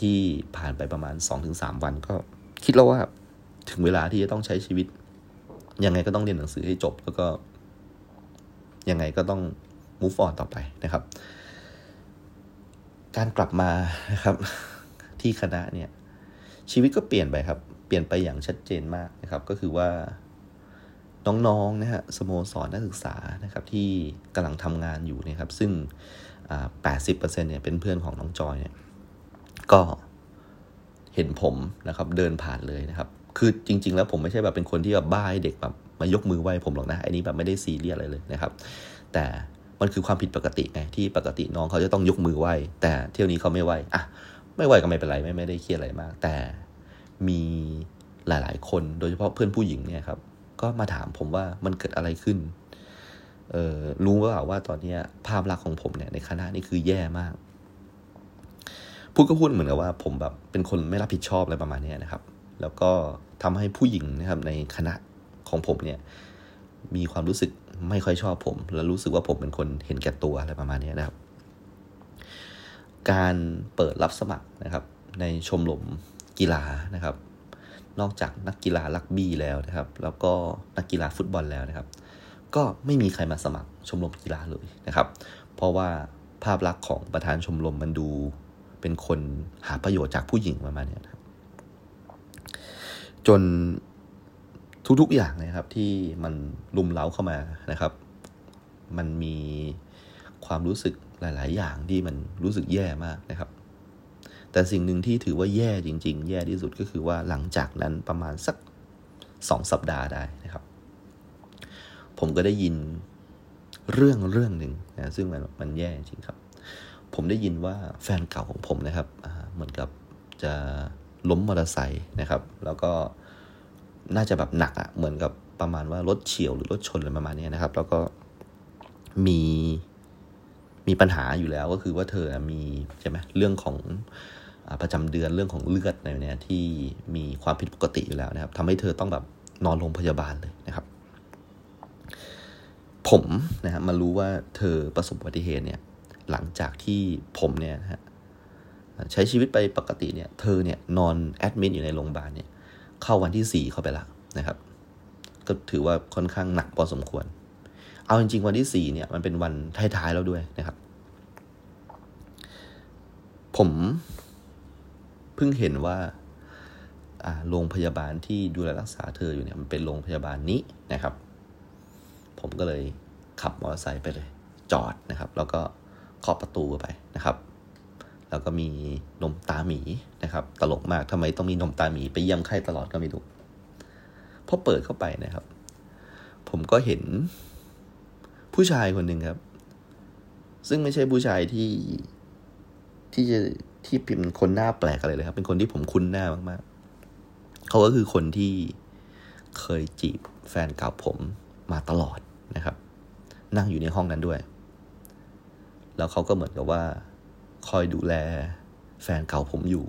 ที่ผ่านไปประมาณ 2-3 วันก็คิดแล้วว่าถึงเวลาที่จะต้องใช้ชีวิต ยังไงก็ต้องเรียนหนังสือให้จบ แล้วก็ยังไงก็ต้อง move on ต่อไปนะครับ การกลับมานะครับ ที่คณะเนี่ย ชีวิตก็เปลี่ยนไปครับ เปลี่ยนไปอย่างชัดเจนมากนะครับ ก็คือว่าน้องๆนะฮะสโมสรนักศึกษานะครับที่กำลังทำงานอยู่นะครับ ซึ่งแปดสิบเปอร์เซ็นเนี่ยเป็นเพื่อนของน้องจอยเนี่ย ก็เห็นผมนะครับ เดินผ่านเลยนะครับ คือจริง ๆ แล้วผมไม่ใช่แบบเป็นคนที่แบบบ้าให้เด็กแบบมายกมือไหว้ผมหรอกนะอันนี้แบบไม่ได้ซีเรียสอะไรเลยนะครับ แต่มันคือความผิดปกติไงที่ปกติน้องเขาจะต้องยกมือไหว้แต่เที่ยวนี้เขาไม่ไหว้อะไม่ไหว้ก็ไม่เป็นไรไม่ไม่ได้เครียดอะไรมาก แต่มีหลาย ๆ คนโดยเฉพาะเพื่อนผู้หญิงเนี่ยครับ ก็มาถามผมว่ามันเกิดอะไรขึ้นเออรู้ว่าว่าตอนนี้ภาพลักษณ์ของผมเนี่ยในคณะนี่คือแย่มาก พูดก็พูดเหมือนกับว่าผมแบบเป็นคนไม่รับผิดชอบอะไรประมาณนี้นะครับ แล้วก็ทำให้ผู้หญิงนะครับในคณะของผมเนี่ยมีความรู้สึกไม่ค่อยชอบผม และรู้สึกว่าผมเป็นคนเห็นแก่ตัวอะไรประมาณนี้นะครับ การเปิดรับสมัครนะครับ ในชมรมกีฬานะครับ นอกจากนักกีฬาลักบี้แล้วนะครับ แล้วก็นักกีฬาฟุตบอลแล้วนะครับ ก็ไม่มีใครมาสมัครชมรมกีฬาเลยนะครับ เพราะว่าภาพลักษณ์ของประธานชมรมมันดู เป็นคนหาประโยชน์จากผู้หญิงประมาณนี้ครับ จนทุกๆอย่างนะครับ ที่มันลุมเล้าเข้ามานะครับ มันมีความรู้สึกหลาย ๆ อย่างที่มันรู้สึกแย่มากนะครับ แต่สิ่งหนึ่งที่ถือว่าแย่จริง ๆ แย่ที่สุดก็คือว่าหลังจากนั้นประมาณสักสองสัปดาห์ได้นะครับ ผมก็ได้ยินเรื่องเรื่องหนึ่งนะซึ่งมันมันแย่จริงครับ ผมได้ยินว่าแฟนเก่าของผมนะครับเหมือนกับจะล้มมอเตอร์ไซค์นะครับ แล้วก็น่าจะแบบหนักอะ่ะเหมือนกับประมาณว่ารถเฉียวหรือรถชนอะไรประมาณนี้นะครับ แล้วก็มีมีปัญหาอยู่แล้วก็คือว่าเธอมีใช่ไหมเรื่องของประจำเดือนเรื่องของเลือดในเนี้ยที่มีความผิดปกติอยู่แล้วนะครับทำให้เธอต้องแบบนอนโรงพยาบาลเลยนะครับ ผมนะฮะมารู้ว่าเธอประสบอุบัติเหตุเนี่ย หลังจากที่ผมเนี่ยฮะใช้ชีวิตไปปกติเนี่ย เธอเนี่ยนอนแอดมิดอยู่ในโรงพยาบาลเนี่ย เข้าวันที่สี่เข้าไปละนะครับ ก็ถือว่าค่อนข้างหนักพอสมควร เอาจริงๆ วันที่สี่เนี่ย มันเป็นวันท้ายๆแล้วด้วยนะครับ ผมเพิ่งเห็นว่าโรงพยาบาลที่ดูแลรักษาเธออยู่เนี่ยมันเป็นโรงพยาบาลนี้นะครับ ผมก็เลยขับมอเตอร์ไซค์ไปเลย จอดนะครับ แล้วก็ เคาะประตูไปนะครับ แล้วก็มีนมตาหมีนะครับ ตลกมากทำไมต้องมีนมตาหมีไปเยี่ยมไข้ตลอดก็ไม่รู้พอเปิดเข้าไปนะครับ ผมก็เห็นผู้ชายคนหนึ่งครับ ซึ่งไม่ใช่ผู้ชายที่ที่จะที่เป็นคนหน้าแปลกอะไรเลยครับ เป็นคนที่ผมคุ้นหน้ามากๆ เขาก็คือคนที่เคยจีบแฟนเก่าผมมาตลอดนะครับ นั่งอยู่ในห้องนั้นด้วย แล้วเขาก็เหมือนกับว่า คอยดูแลแฟนเก่าผมอยู่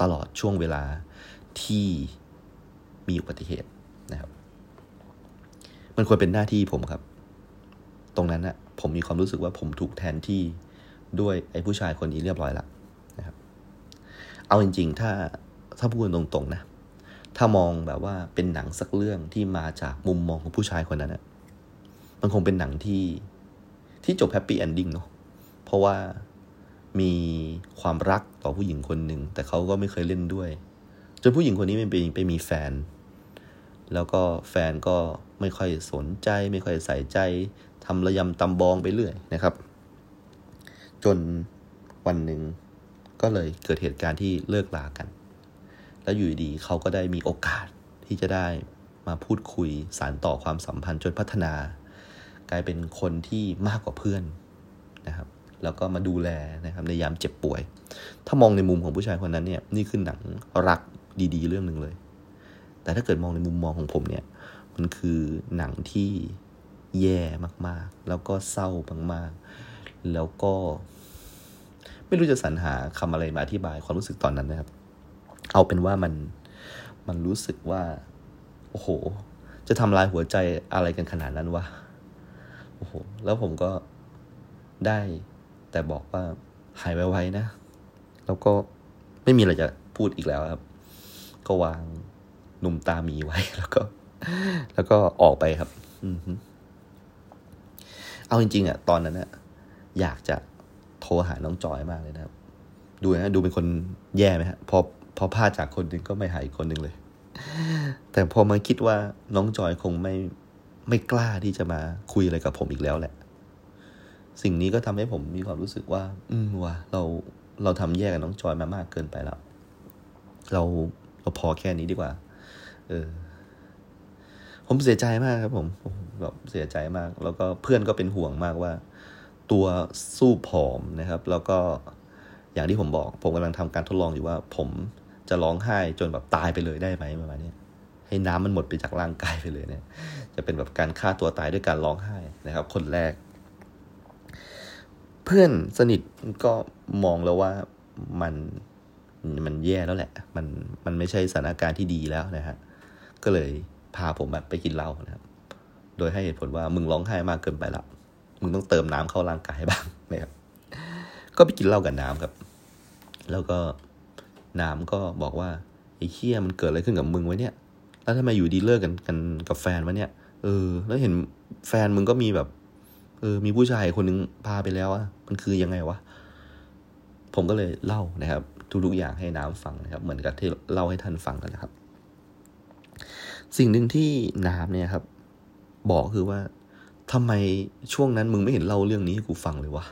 ตลอดช่วงเวลาที่มีอุบัติเหตุนะครับ มันควรเป็นหน้าที่ผมครับ ตรงนั้นนะผมมีความรู้สึกว่าผมถูกแทนที่ด้วยไอ้ผู้ชายคนนี้เรียบร้อยล้วนะครับ เอาจริง ๆ ถ้าถ้าพูดตรงๆนะ ถ้ามองแบบว่าเป็นหนังสักเรื่องที่มาจากมุมมองของผู้ชายคนนั้นนะมันคงเป็นหนังที่ที่จบแฮปปี้เอนดิ้งเนาะ เพราะว่ามีความรักต่อผู้หญิงคนหนึ่งแต่เขาก็ไม่เคยเล่นด้วยจนผู้หญิงคนนี้ไปไปมีแฟน แล้วก็แฟนก็ไม่ค่อยสนใจ ไม่ค่อยใส่ใจทำระยำตำบองไปเรื่อยนะครับ จนวันหนึ่งก็เลยเกิดเหตุการณ์ที่เลิกลากัน แล้วอยู่ดีเขาก็ได้มีโอกาสที่จะได้มาพูดคุยสารต่อความสัมพันธ์จนพัฒนา กลายเป็นคนที่มากกว่าเพื่อนนะครับ แล้วก็มาดูแลนะครับในยามเจ็บป่วย ถ้ามองในมุมของผู้ชายคนนั้นเนี่ยนี่คือหนังรักดีๆ เรื่องหนึ่งเลย แต่ถ้าเกิดมองในมุมมองของผมเนี่ยมันคือหนังที่แย่มากๆ แล้วก็เศร้ามากๆ แล้วก็ ไม่รู้จะสรรหาคำอะไรมาอธิบายความรู้สึกตอนนั้นนะครับ เอาเป็นว่ามันมันรู้สึกว่า โอ้โห จะทำลายหัวใจอะไรกันขนาดนั้นวะโอ้โห แล้วผมก็ได้ แต่บอกว่าหายไวๆนะ แล้วก็ไม่มีอะไรจะพูดอีกแล้วครับ ก็วางหนุ่มตามีไว้แล้วก็ แล้วก็ออกไปครับ อืเอาจริงๆอะ ตอนนั้นอะอยากจะโทรหาน้องจอยมากเลยนะครับ ดูนะดูเป็นคนแย่ไหมฮะพอพอพลาดจากคนหนึ่งก็ไม่หายอีกคนหนึ่งเลย แต่พอมาคิดว่าน้องจอยคงไม่ไม่กล้าที่จะมาคุยอะไรกับผมอีกแล้วแหละ สิ่งนี้ก็ทำให้ผมมีความรู้สึกว่า อืมว่ะเราเราทำแย่กับน้องจอยมามากเกินไปแล้ว เราเราพอแค่นี้ดีกว่า เออ ผมเสียใจมากครับ ผมแบบเสียใจมาก แล้วก็เพื่อนก็เป็นห่วงมากว่า ตัวสู้ผอมนะครับ แล้วก็อย่างที่ผมบอก ผมกำลังทำการทดลองอยู่ว่า ผมจะร้องไห้จนแบบตายไปเลยได้ไหมประมาณนี้ให้น้ำมันหมดไปจากร่างกายไปเลยเนี่ย จะเป็นแบบการฆ่าตัวตายด้วยการร้องไห้นะครับ คนแรก เพื่อนสนิทก็มองแล้วว่ามันมันแย่แล้วแหละ มันมันไม่ใช่สถานการณ์ที่ดีแล้วนะฮะ ก็เลยพาผมแบบไปกินเหล้านะครับ โดยให้เหตุผลว่ามึงร้องไห้มากเกินไปล้วมึงต้องเติมน้ำเข้าร่างกายบ้างนะครับ ก็ไปกินเหล้ากับน้ำครับ แล้วก็น้ำก็บอกว่าไอ้เคี้ยมันเกิดอะไรขึ้นกับมึงไว้เนี่ย แล้วทำไมอยู่ดีเลิกกันกันกับแฟนวะเนี่ย เออ แล้วเห็นแฟนมึงก็มีแบบ เออ มีผู้ชายคนนึงพาไปแล้วอะมันคือยังไงวะ ผมก็เลยเล่านะครับ ทุกๆอย่างให้น้ำฟังนะครับ เหมือนกับที่เล่าให้ท่านฟังกันนะครับ สิ่งหนึ่งที่น้ำเนี่ยครับ บอกคือว่าทำไมช่วงนั้นมึงไม่เห็นเล่าเรื่องนี้ให้กูฟังเลยวะ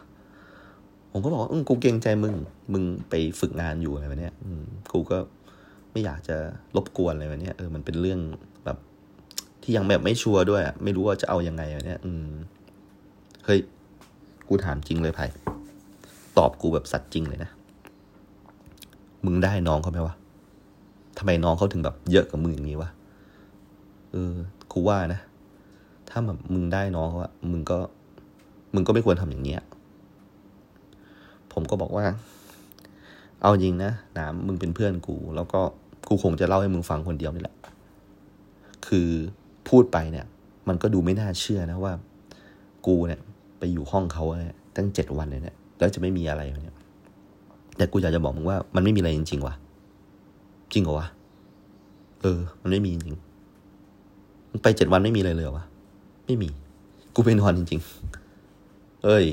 ผมก็บอกว่าอืกูเกรงใจมึง มึงไปฝึกงานอยู่อะไรแบบนี้ยอืมกูก็ไม่อยากจะรบกวนอะไรแบบนี้ยเออมันเป็นเรื่องแบบ ที่ยังแบบไม่ชัวร์ด้วย ไม่รู้ว่าจะเอายังไงแบบนี้ย อืม เฮ้ย กูถามจริงเลยไผ่ตอบกูแบบสัตว์จริงเลยนะ มึงได้น้องเขาไหมวะทำไมน้องเขาถึงแบบเยอะกับมึงอย่างนี้วะ เออ กูว่านะ ถ้าแบบมึงได้น้องเขาอะมึงก็ มึงก็ไม่ควรทำอย่างเนี้ย ผมก็บอกว่า เอาจริงนะน้ำมึงเป็นเพื่อนกู แล้วก็กูคงจะเล่าให้มึงฟังคนเดียวนี่แหละ คือพูดไปเนี่ย มันก็ดูไม่น่าเชื่อนะว่า กูเนี่ย ไปอยู่ห้องเขาเนี่ยตั้งเจ็ดวันเลยเนี่ยแล้วจะไม่มีอะไรเนี่ยแต่กูอยากจะบอกมึงว่ามันไม่มีอะไรจริงๆวะจริงเหรอวะเออ มันไม่มีจริงมึงไปเจ็ดวันไม่มีอะไรเลยวะไม่มี กูไปนอนจริง ๆ เอ้ย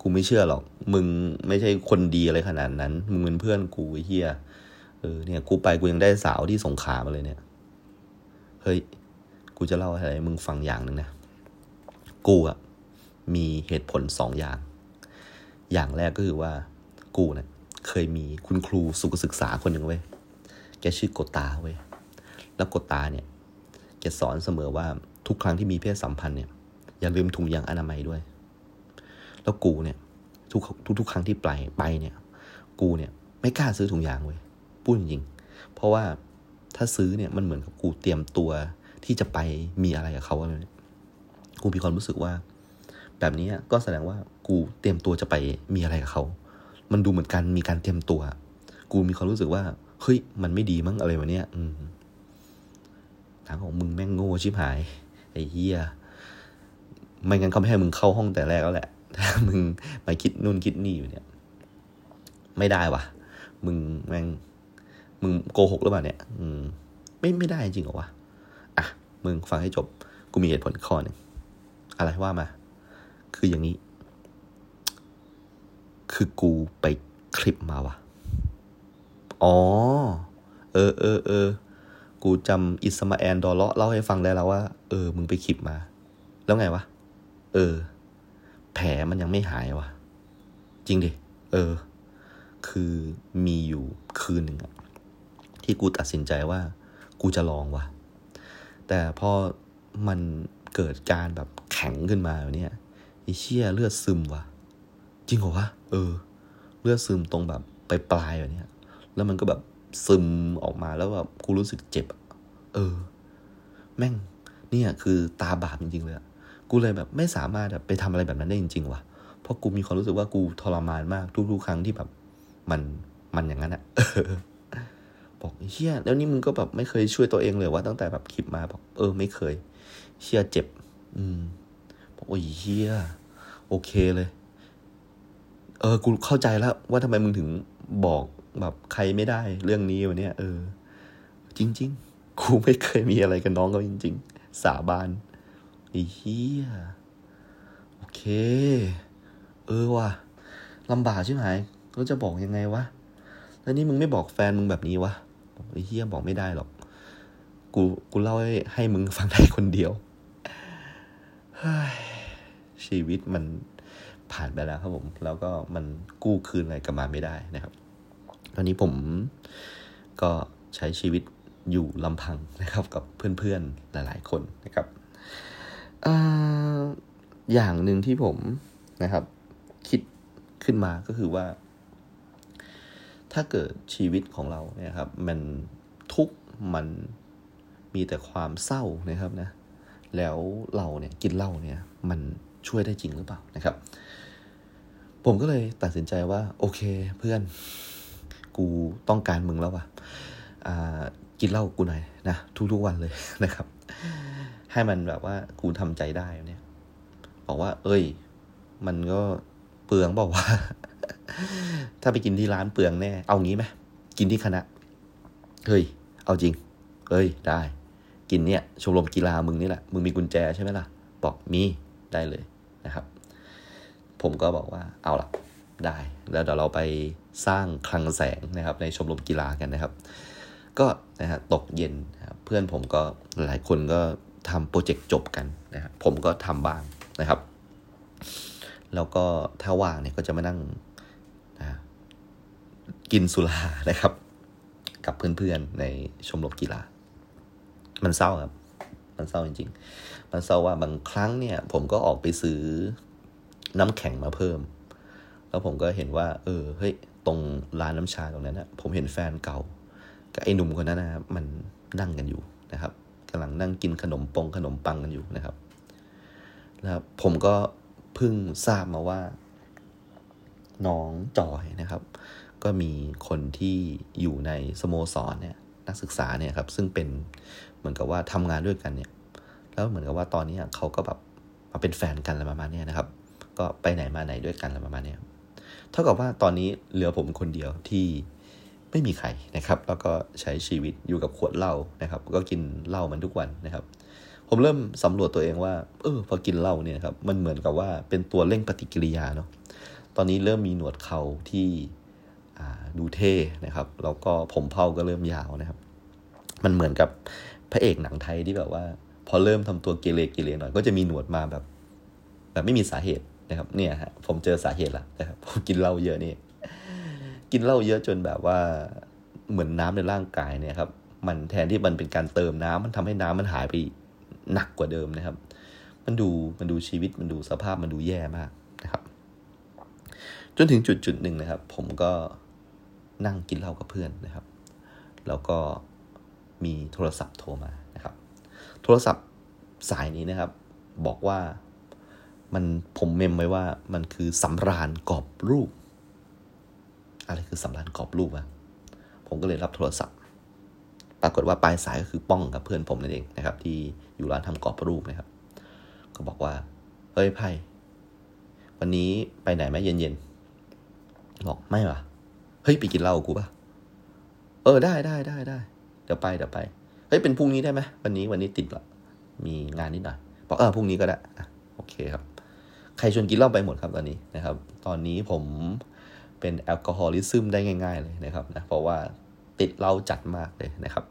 กูไม่เชื่อหรอก มึงไม่ใช่คนดีอะไรขนาดนั้น มึงเป็นเพื่อนกูเฮียเออเนี่ย กูไปกูยังได้สาวที่สงขามาเลยเนี่ย เฮ้ย กูจะเล่าอะไรมึงฟังอย่างหนึ่งนะ กูอะ มีเหตุผลสองอย่าง อย่างแรกก็คือว่ากูเนะี่ยเคยมีคุณครูสุขศึกษาคนหนึ่งเว้ย แกชื่อกตาเว้ย แล้วกตาเนี่ย แกสอนเสมอว่าทุกครั้งที่มีเพศสัมพันธ์เนี่ย อย่าลืมถุงยางอนามัยด้วย แล้วกูเนี่ยทุกทุกทุกครั้งที่ไปไปเนี่ย กูเนี่ย ไม่กล้าซื้อถุงยางเว้ยพูดจริง เพราะว่าถ้าซื้อเนี่ยมันเหมือนกับกูเตรียมตัวที่จะไปมีอะไรกับเขาอะไรเนี่ยกูมีความรู้สึกว่า แบบนี้ก็แสดงว่ากูเตรียมตัวจะไปมีอะไรกับเขา มันดูเหมือนกันมีการเตรียมตัว กูมีความรู้สึกว่าเฮ้ยมันไม่ดีมั้งอะไรวะเนี้ยอืมทางของมึงแม่งโง่ชิบหายไอ้เหี้ยไม่งั้นเขาไม่ให้มึงเข้าห้องแต่แรกแล้วแหละ ถ้ามึงมาคิดนู่นคิดนี่อยู่เนี่ย ไม่ได้วะมึงแม่งมึงโกหกหรือเปล่าเนี่ย อืม ไม่ไม่ได้จริงเหรอวะ อะ มึงฟังให้จบ กูมีเหตุผลข้อหนึ่งอะไรว่ามา คืออย่างนี้ คือกูไปคลิปมาวะอ๋อ เออเออเออ กูจำอิสมาแอนดอลเลาะเล่าให้ฟังได้แล้วว่า เออ มึงไปคลิปมา แล้วไงวะ เออ แผลมันยังไม่หายวะจริงดิ เออ คือมีอยู่คืนหนึ่งอะที่กูตัดสินใจว่า กูจะลองวะแต่พอมันเกิดการแบบแข็งขึ้นมาแบบนี้ ไอ้เชี่ยเลือดซึมวะจริงเหรอวะเออ เลือดซึมตรงแบบปลายปลายแบบเนี้ย แล้วมันก็แบบซึมออกมาแล้วแบบกูรู้สึกเจ็บ เออ แม่ง เนี่ย คือตาบาปจริงๆเลยกูเลยแบบไม่สามารถแบบไปทำอะไรแบบนั้นได้จริงๆว่ะเพราะกูมีความรู้สึกว่ากูทรมานมากทุกๆครั้งที่แบบ มันมันอย่างนั้นอะบอกเฮียแล้วนี่มึงก็แบบไม่เคยช่วยตัวเองเลยว่าตั้งแต่แบบคลิปมาบอก เออ ไม่เคย เชี่ยเจ็บ อืม อกโอ้ยเฮียโอเคเลย เออ กูเข้าใจแล้ว ว่าทำไมมึงถึงบอกแบบใครไม่ได้เรื่องนี้วันนี้เออ จริง ๆ กูไม่เคยมีอะไรกับน้องเขาจริง ๆ สาบานไอ้เหี้ยโอเค เออว่ะลำบากใช่ไหมก็จะบอกยังไงวะ แล้วนี่มึงไม่บอกแฟนมึงแบบนี้วะไอ้เฮียบอกไม่ได้หรอก กู กูเล่าให้ให้มึงฟังได้คนเดียว ชีวิตมันผ่านไปแล้วครับผม แล้วก็มันกู้คืนอะไรกลับมาไม่ได้นะครับตอนนี้ผมก็ใช้ชีวิตอยู่ลำพังนะครับกับเพื่อนๆหลาย ๆ คนนะครับออย่างหนึ่งที่ผมนะครับ คิดขึ้นมาก็คือว่า ถ้าเกิดชีวิตของเราเนี่ยครับ มันทุกมันมีแต่ความเศร้านะครับนะ แล้วเราเนี่ยกินเหล้าเนี่ย มัน ช่วยได้จริงหรือเปล่านะครับ ผมก็เลยตัดสินใจว่า โอเคเพื่อนกูต้องการมึงแล้วว่ะกินเหล้ากูหน่อยนะทุกๆวันเลยนะครับ ให้มันแบบว่ากูทำใจได้เนี่ย บอกว่า เอ้ย มันก็เปลืองบอกว่า ถ้าไปกินที่ร้านเปลืองแน่ เอางี้ไหมกินที่คณะ เฮ้ย เอาจริง เอ้ย ได้ กินเนี่ย ชมรมกีฬามึงนี่แหละ มึงมีกุญแจใช่ไหมล่ะ บอกมี ได้เลย นะครับ ผมก็บอกว่าเอาล่ะได้ แล้วเดี๋ยวเราไปสร้างคลังแสงนะครับ ในชมรมกีฬากันนะครับ ก็นะฮะตกเย็นเพื่อนผมก็หลายคนก็ทำโปรเจกต์จบกันนะครับผมก็ทำบ้างนะครับ แล้วก็ถ้าว่างเนี่ยก็จะมานั่งนะกินสุรานะครับ กับเพื่อนๆในชมรมกีฬา มันเศร้าครับ มันเศร้าจริงๆ มันเศร้าว่าบางครั้งเนี่ย ผมก็ออกไปซื้อน้ำแข็งมาเพิ่ม แล้วผมก็เห็นว่า เออเฮ้ยตรงร้านน้ำชาตรงนั้นนะผมเห็นแฟนเก่ากับไอ้หนุ่มคนนั้นนะครับมันนั่งกันอยู่นะครับกำลังนั่งกินขนมปงขนมปังกันอยู่นะครับ แล้วผมก็เพิ่งทราบมาว่า น้องจอยนะครับ ก็มีคนที่อยู่ในสโมสรเนี่ยนักศึกษาเนี่ยครับ ซึ่งเป็น เหมือนกับว่าทำงานด้วยกันเนี่ย แล้วเหมือนกับว่าตอนนี้เขาก็แบบมาเป็นแฟนกันอะไรประมาณนี้นะครับ ก็ไปไหนมาไหนด้วยกันอะไรประมาณนี้เท่ากับว่าตอนนี้เหลือผมคนเดียวที่ไม่มีใครนะครับ แล้วก็ใช้ชีวิตอยู่กับขวดเหล้านะครับ ก็กินเหล้ามันทุกวันนะครับ ผมเริ่มสำรวจตัวเองว่า เออพอกินเหล้าเนี่ยครับ มันเหมือนกับว่าเป็นตัวเร่งปฏิกิริยาเนาะ ตอนนี้เริ่มมีหนวดเขาที่ดูเท่นะครับ แล้วก็ผมเผาก็เริ่มยาวนะครับ มันเหมือนกับ พระเอกหนังไทยที่แบบว่า พอเริ่มทำตัวเกเรเกเรหน่อยก็จะมีหนวดมาแบบ แบบไม่มีสาเหตุนะครับ เนี่ยฮะผมเจอสาเหตุละนะครับผมกินเหล้าเยอะนี่กินเหล้าเยอะจนแบบว่าเหมือนน้ำในร่างกายเนี่ยครับ มันแทนที่มันเป็นการเติมน้ำมันทำให้น้ำมันหายไปหนักกว่าเดิมนะครับ มันดูมันดูชีวิตมันดูสภาพมันดูแย่มากนะครับ จนถึงจุดจุดหนึ่งนะครับ ผมก็นั่งกินเหล้ากับเพื่อนนะครับ แล้วก็ มีโทรศัพท์โทรมานะครับ โทรศัพท์สายนี้นะครับ บอกว่ามันผมเมมไว้ว่ามันคือสำราญกรอบรูป อะไรคือสำราญกรอบรูปอะผมก็เลยรับโทรศัพท์ ปรากฏว่าปลายสายก็คือป้องกับเพื่อนผมนั่นเองนะครับ ที่อยู่ร้านทำกรอบรูปนะครับ ก็บอกว่าเฮ้ยไพ่วันนี้ไปไหนไหมเย็นๆบอกไม่ปะเฮ้ยไปกินเหล้ากูปะเออได้ได้ได้ได้ เดี๋ยวไปเดี๋ยวไปเฮ้ยเป็นพรุ่งนี้ได้ไหมวันนี้วันนี้ติดละมีงานนิดหน่อยบอกเออพรุ่งนี้ก็ได้โอเคครับ ใครชวนกินเหล้าไปหมดครับตอนนี้นะครับ ตอนนี้ผมเป็นแอลกอฮอลิซึมได้ง่าย ๆ เลยนะครับนะเพราะว่าติดเหล้าจัดมากเลยนะครับ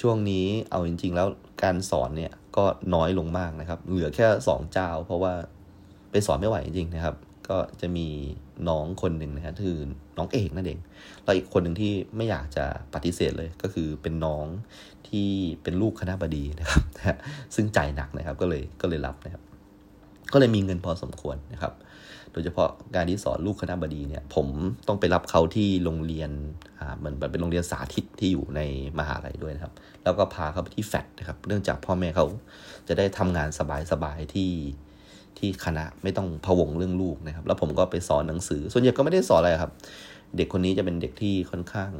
ช่วงนี้เอาจริง ๆ แล้วการสอนเนี่ยก็น้อยลงมากนะครับ เหลือแค่สองเจ้า เพราะว่าไปสอนไม่ไหวจริงๆนะครับ ก็จะมีน้องคนหนึ่งนะฮะคือน้องเอกนั่นเองแล้วอีกคนหนึ่งที่ไม่อยากจะปฏิเสธเลยก็คือเป็นน้องที่เป็นลูกคณะบดีนะครับซึ่งใจหนักนะครับก็เลยก็เลยรับนะครับ ก็เลยมีเงินพอสมควรนะครับ โดยเฉพาะการที่สอนลูกคณะบดีเนี่ย ผมต้องไปรับเขาที่โรงเรียนอ่าเหมือนเป็นโรงเรียนสาธิตที่อยู่ในมหาลัยด้วยนะครับ แล้วก็พาเขาไปที่แฟดนะครับ เนื่องจากพ่อแม่เขาจะได้ทำงานสบายๆที่ ที่คณะไม่ต้องพะวงเรื่องลูกนะครับ แล้วผมก็ไปสอนหนังสือ ส่วนใหญ่ก็ไม่ได้สอนอะไรครับ เด็กคนนี้จะเป็นเด็กที่ค่อนข้าง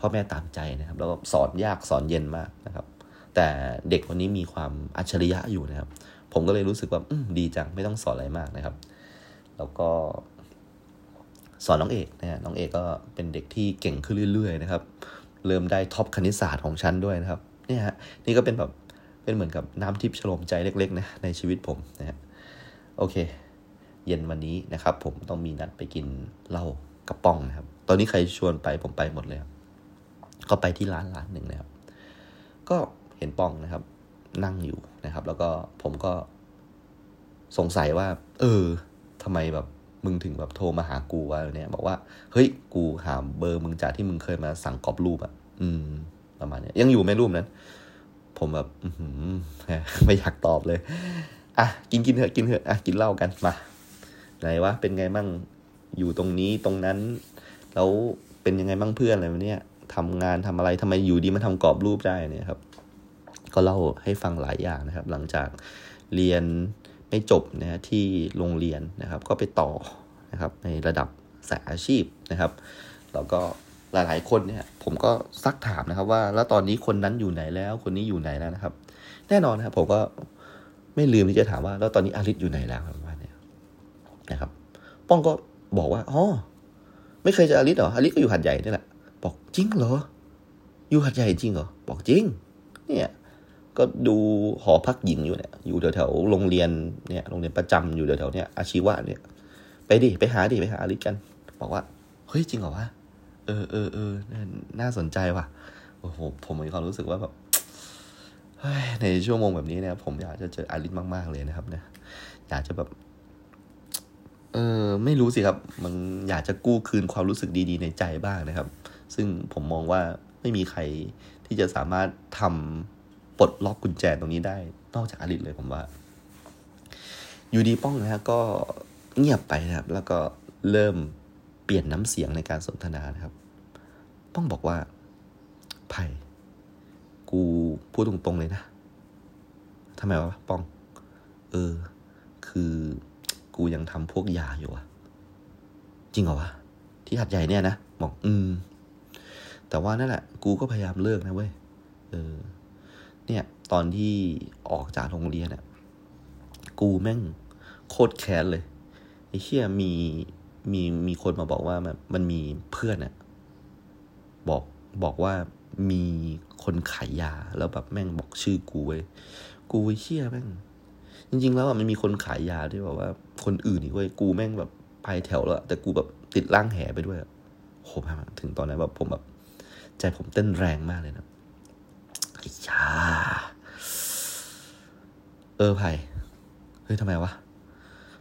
พ่อแม่ตามใจนะครับ แล้วก็สอนยากสอนเย็นมากนะครับ แต่เด็กคนนี้มีความอัจฉริยะอยู่นะครับ ผมก็เลยรู้สึกว่าดีจังไม่ต้องสอนอะไรมากนะครับ แล้วก็สอนน้องเอกนะฮะน้องเอกก็เป็นเด็กที่เก่งขึ้นเรื่อยๆนะครับ เริ่มได้ท็อปคณิตศาสตร์ของชั้นด้วยนะครับ เนี่ยฮะนี่ก็เป็นแบบเป็นเหมือนกับน้ำทิพย์ฉลมใจเล็กๆนะในชีวิตผมนะฮะ โอเค เย็นวันนี้นะครับ ผมต้องมีนัดไปกินเหล้ากระป๋องนะครับ ตอนนี้ใครชวนไปผมไปหมดเลยครับก็ไปที่ร้านร้านหนึ่งนะครับ ก็เห็นป้องนะครับ นั่งอยู่นะครับ แล้วก็ผมก็สงสัยว่า เออทำไมแบบมึงถึงแบบโทรมาหากูวะเนี่ย บอกว่าเฮ้ยกูหาเบอร์มึงจากที่มึงเคยมาสั่งกรอบรูปอะอืม ประมาณเนี้ยยังอยู่ไหมรูปนั้น ผมแบบไม่อยากตอบเลย อะกินกินเถอะกินเถอะอะกินเหล้ากันมาไหนวะเป็นไงมั่งอยู่ตรงนี้ตรงนั้นแล้วเป็นยังไงบ้างเพื่อนอะไรเนี่ยทำงานทำอะไรทำไมอยู่ดีมาทำกรอบรูปได้เนี่ยครับ ก็เล่าให้ฟังหลายอย่างนะครับ หลังจากเรียนไม่จบนะที่โรงเรียนนะครับ ก็ไปต่อนะครับ ในระดับสายอาชีพนะครับแล้วก็หลายๆคนเนี่ย ผมก็ซักถามนะครับว่าแล้วตอนนี้คนนั้นอยู่ไหนแล้ว คนนี้อยู่ไหนแล้วนะครับ แน่นอนนะครับผมก็ ไม่ลืมที่จะถามว่า แล้วตอนนี้อาริสอยู่ไหนแล้วประมาณนี้นะครับ ป้องก็บอกว่าอ๋อไม่เคยเจออาริสเหรออาริสก็อยู่หัดใหญ่นี่แหละบอกจริงเหรอ อยู่หาดใหญ่จริงเหรอบอกจริง เนี่ยก็ดูหอพักหญิงอยู่เนี่ย อยู่แถวๆโรงเรียนเนี่ย โรงเรียนประจำอยู่แถวๆเนี่ย อาชีวะเนี่ย ไปดิ ไปหาดิ ไปหาอลิสกัน บอกว่า เฮ้ยจริงเหรอวะ เออเออเออน่าสนใจว่ะ โอ้โห ผมมีความรู้สึกว่าแบบ ในชั่วโมงแบบนี้เนี่ยผมอยากจะเจออลิสมากๆเลยนะครับเนี่ยอยากจะแบบ เออไม่รู้สิครับ มันอยากจะกู้คืนความรู้สึกดีๆ ในใจบ้างนะครับ ซึ่งผมมองว่าไม่มีใครที่จะสามารถทำปลดล็อกกุญแจตรงนี้ได้ นอกจากอลิสเลยผมว่า อยู่ดีป้องนะฮะก็เงียบไปนะครับ แล้วก็เริ่มเปลี่ยนน้ำเสียงในการสนทนานะครับ ป้องบอกว่าไผ่ กูพูดตรงๆเลยนะทำไมวะป้อง เออ คือกูยังทำพวกยาอยู่อะจริงเหรอวะ ที่หัดใหญ่เนี่ยนะบอกอืม แต่ว่านั่นแหละ กูก็พยายามเลิกนะเว้ย เออ เนี่ย ตอนที่ออกจากโรงเรียนอะกูแม่งโคตรแค้นเลยไอ้เชี่ยมีมีมีคนมาบอกว่ามันมันมีเพื่อนอะบอกบอกว่ามี คนขายยา แล้วแบบแม่งบอกชื่อกูเว้ยกูไอ้เชี่ยแม่ง จริง ๆ แล้วมันมีคนขายยาที่แบบว่า คนอื่นอีกเว้ยกูแม่งแบบไปแถวแล้วแต่กูแบบติดล่างแหไปด้วยโหถึงตอนนั้นแบบผมแบบ ใจผมเต้นแรงมากเลยนะไอ้ชาเออไผ่เฮ้ยทำไมวะ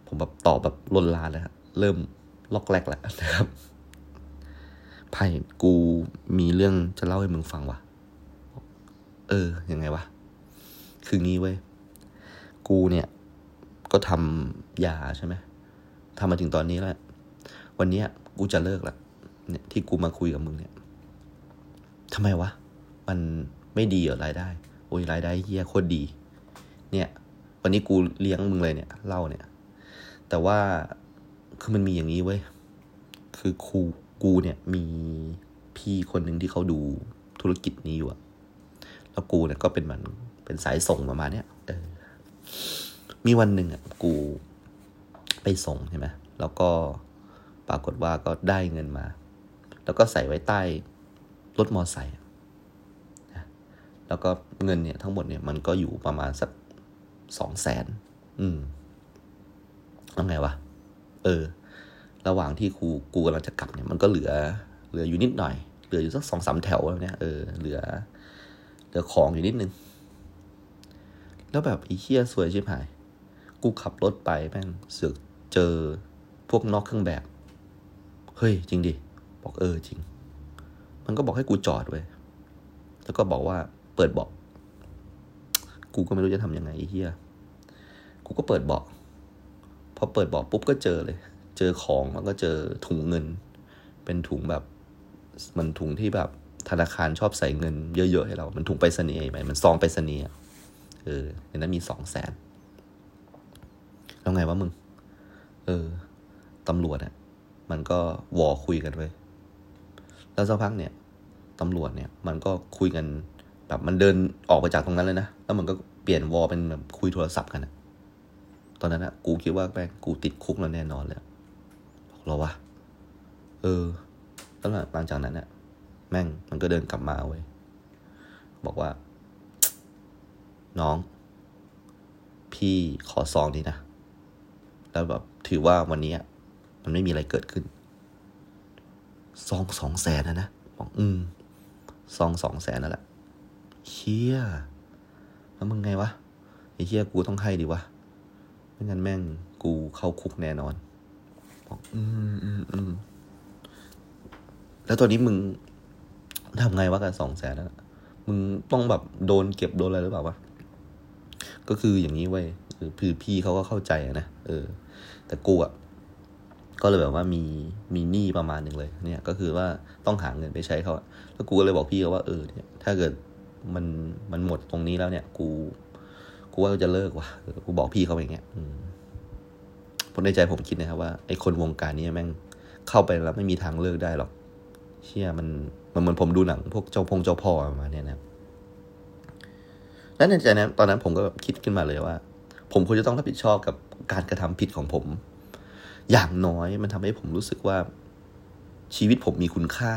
ผมแบบตอบแบบลนลานเลยครับเริ่มล็อกแรกแล้วนะครับไผ่กูมีเรื่องจะเล่าให้มึงฟังว่ะ เออยังไงวะ คืองี้เว้ย กูเนี่ย ก็ทำยาใช่ไหมทำมาถึงตอนนี้แล้ววันนี้กูจะเลิกละเนี่ยที่กูมาคุยกับมึงเนี่ยทำไมวะ มันไม่ดีเหรอรายได้ โอ้ยรายได้เฮียโคตรดี เนี่ย วันนี้กูเลี้ยงมึงเลยเนี่ยเล่าเนี่ย แต่ว่าคือมันมีอย่างนี้เว้ย คือครูกูเนี่ยมีพี่คนหนึ่งที่เขาดูธุรกิจนี้อยู่อะ แล้วกูเนี่ยก็เป็นมันเป็นสายส่งประมาณเนี้ยเออมีวันหนึ่งอะกูไปส่งใช่ไหมแล้วก็ปรากฏว่าก็ได้เงินมา แล้วก็ใส่ไว้ใต้รถมอไซค์แล้วก็เงินเนี่ยทั้งหมดเนี่ยมันก็อยู่ประมาณสักสองแสน อืมแล้วไงวะ เออ ระหว่างที่ครูกูกำลังจะกลับเนี่ยมันก็เหลือ เหลืออยู่นิดหน่อย เหลืออยู่สักสองสามแถวแล้วเนี่ย เออ เหลือ ลือของอยู่นิดนึง แล้วแบบอีเคียสวยชิบหาย กูขับรถไปแม่งเสือกเจอพวกนอกเครื่องแบบ เฮ้ย จริงดิ บอกเออจริง มันก็บอกให้กูจอดเว้ แล้วก็บอกว่าเปิดเบาะ กูก็ไม่รู้จะทำยังไงไอ้เฮียกูก็เปิดเบาะ พอเปิดเบาะปุ๊บก็เจอเลย เจอของแล้วก็เจอถุงเงิน เป็นถุงแบบมันถุงที่แบบ ธนาคารชอบใส่เงินเยอะ ๆ ให้เรา มันถุงไปรษณีย์ไหมมันซองไปรษณีย์เออในนั้นมีสองแสนแล้วไงวะมึง เออ ตำรวจอะมันก็วอคุยกันไว้แล้วสักพักเนี่ย ตำรวจเนี่ย มันก็คุยกันแบบมันเดินออกไปจากตรงนั้นเลยนะ แล้วมันก็เปลี่ยนวอเป็นแบบคุยโทรศัพท์กันอะตอนนั้นอะกูคิดว่าแม่งกูติดคุกแล้วแน่นอนเลยบอกเราวะ เออแล้วหลังจากนั้นเนี่ย แม่งมันก็เดินกลับมาเว้ยบอกว่า น้อง พี่ขอซองนี้นะ แล้วแบบถือว่าวันนี้มันไม่มีอะไรเกิดขึ้น ซองสองแสนนะนะบอกอืมซองสองแสนนั่นแหละเฮียแล้วมึงไงวะไอ้เฮียกูต้องให้ดิวะไม่งั้นแม่งกูเข้าคุกแน่นอนบอกอืมอืมอืมแล้วตอนนี้มึง ทำไงวะกันสองแสนนั่นมึงต้องแบบโดนเก็บโดนอะไรหรือเปล่าวะก็คืออย่างนี้เว้ยคือพี่เขาก็เข้าใจนะเออ แต่กูอะก็เลยแบบว่ามีมีหนี้ประมาณหนึ่งเลย เนี่ย ก็คือว่าต้องหาเงินไปใช้เขาแล้วกูก็เลยบอกพี่เขาว่าเออเนี่ย ถ้าเกิดมันมันหมดตรงนี้แล้วเนี่ย กู กูว่าจะเลิกว่ะกูบอกพี่เขาอย่างเงี้ยผมในใจผมคิดนะครับว่าไอ้คนวงการนี้แม่งเข้าไปแล้วไม่มีทางเลิกได้หรอก เชื่อมัน มันเหมือนผมดูหนังพวกเจ้าพงเจ้าพ่อมาเนี่ยนะแล้วในใจนั้นตอนนั้นผมก็แบบคิดขึ้นมาเลยว่า ผมควรจะต้องรับผิดชอบกับการกระทำผิดของผม อย่างน้อยมันทำให้ผมรู้สึกว่าชีวิตผมมีคุณค่า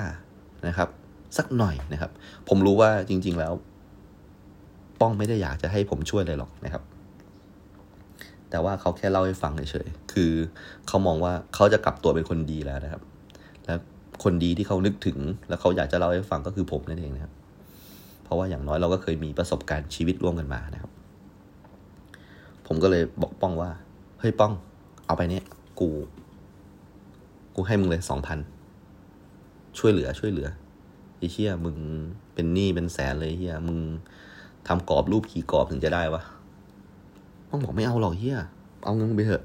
นะครับ สักหน่อยนะครับ ผมรู้ว่าจริง ๆแล้ว ป้องไม่ได้อยากจะให้ผมช่วยเลยหรอกนะครับ แต่ว่าเขาแค่เล่าให้ฟังเฉยๆคือเขามองว่าเขาจะกลับตัวเป็นคนดีแล้วนะครับ แล้ว คนดีที่เขานึกถึง แล้วเขาอยากจะเล่าให้ฟังก็คือผมนั่นเองนะครับ เพราะว่าอย่างน้อยเราก็เคยมีประสบการณ์ชีวิตร่วมกันมานะครับ ผมก็เลยบอกป้องว่า เฮ้ยป้อง เอาไปเนี้ยกู กูให้มึงเลยสองพันช่วยเหลือช่วยเหลือไอ้เชี่ยมึงเป็นหนี้เป็นแสนเลยเฮียมึงทำกรอบรูปกี่กรอบถึงจะได้วะป้องบอกไม่เอาหรอกเฮียเอาเงินไปเถอะ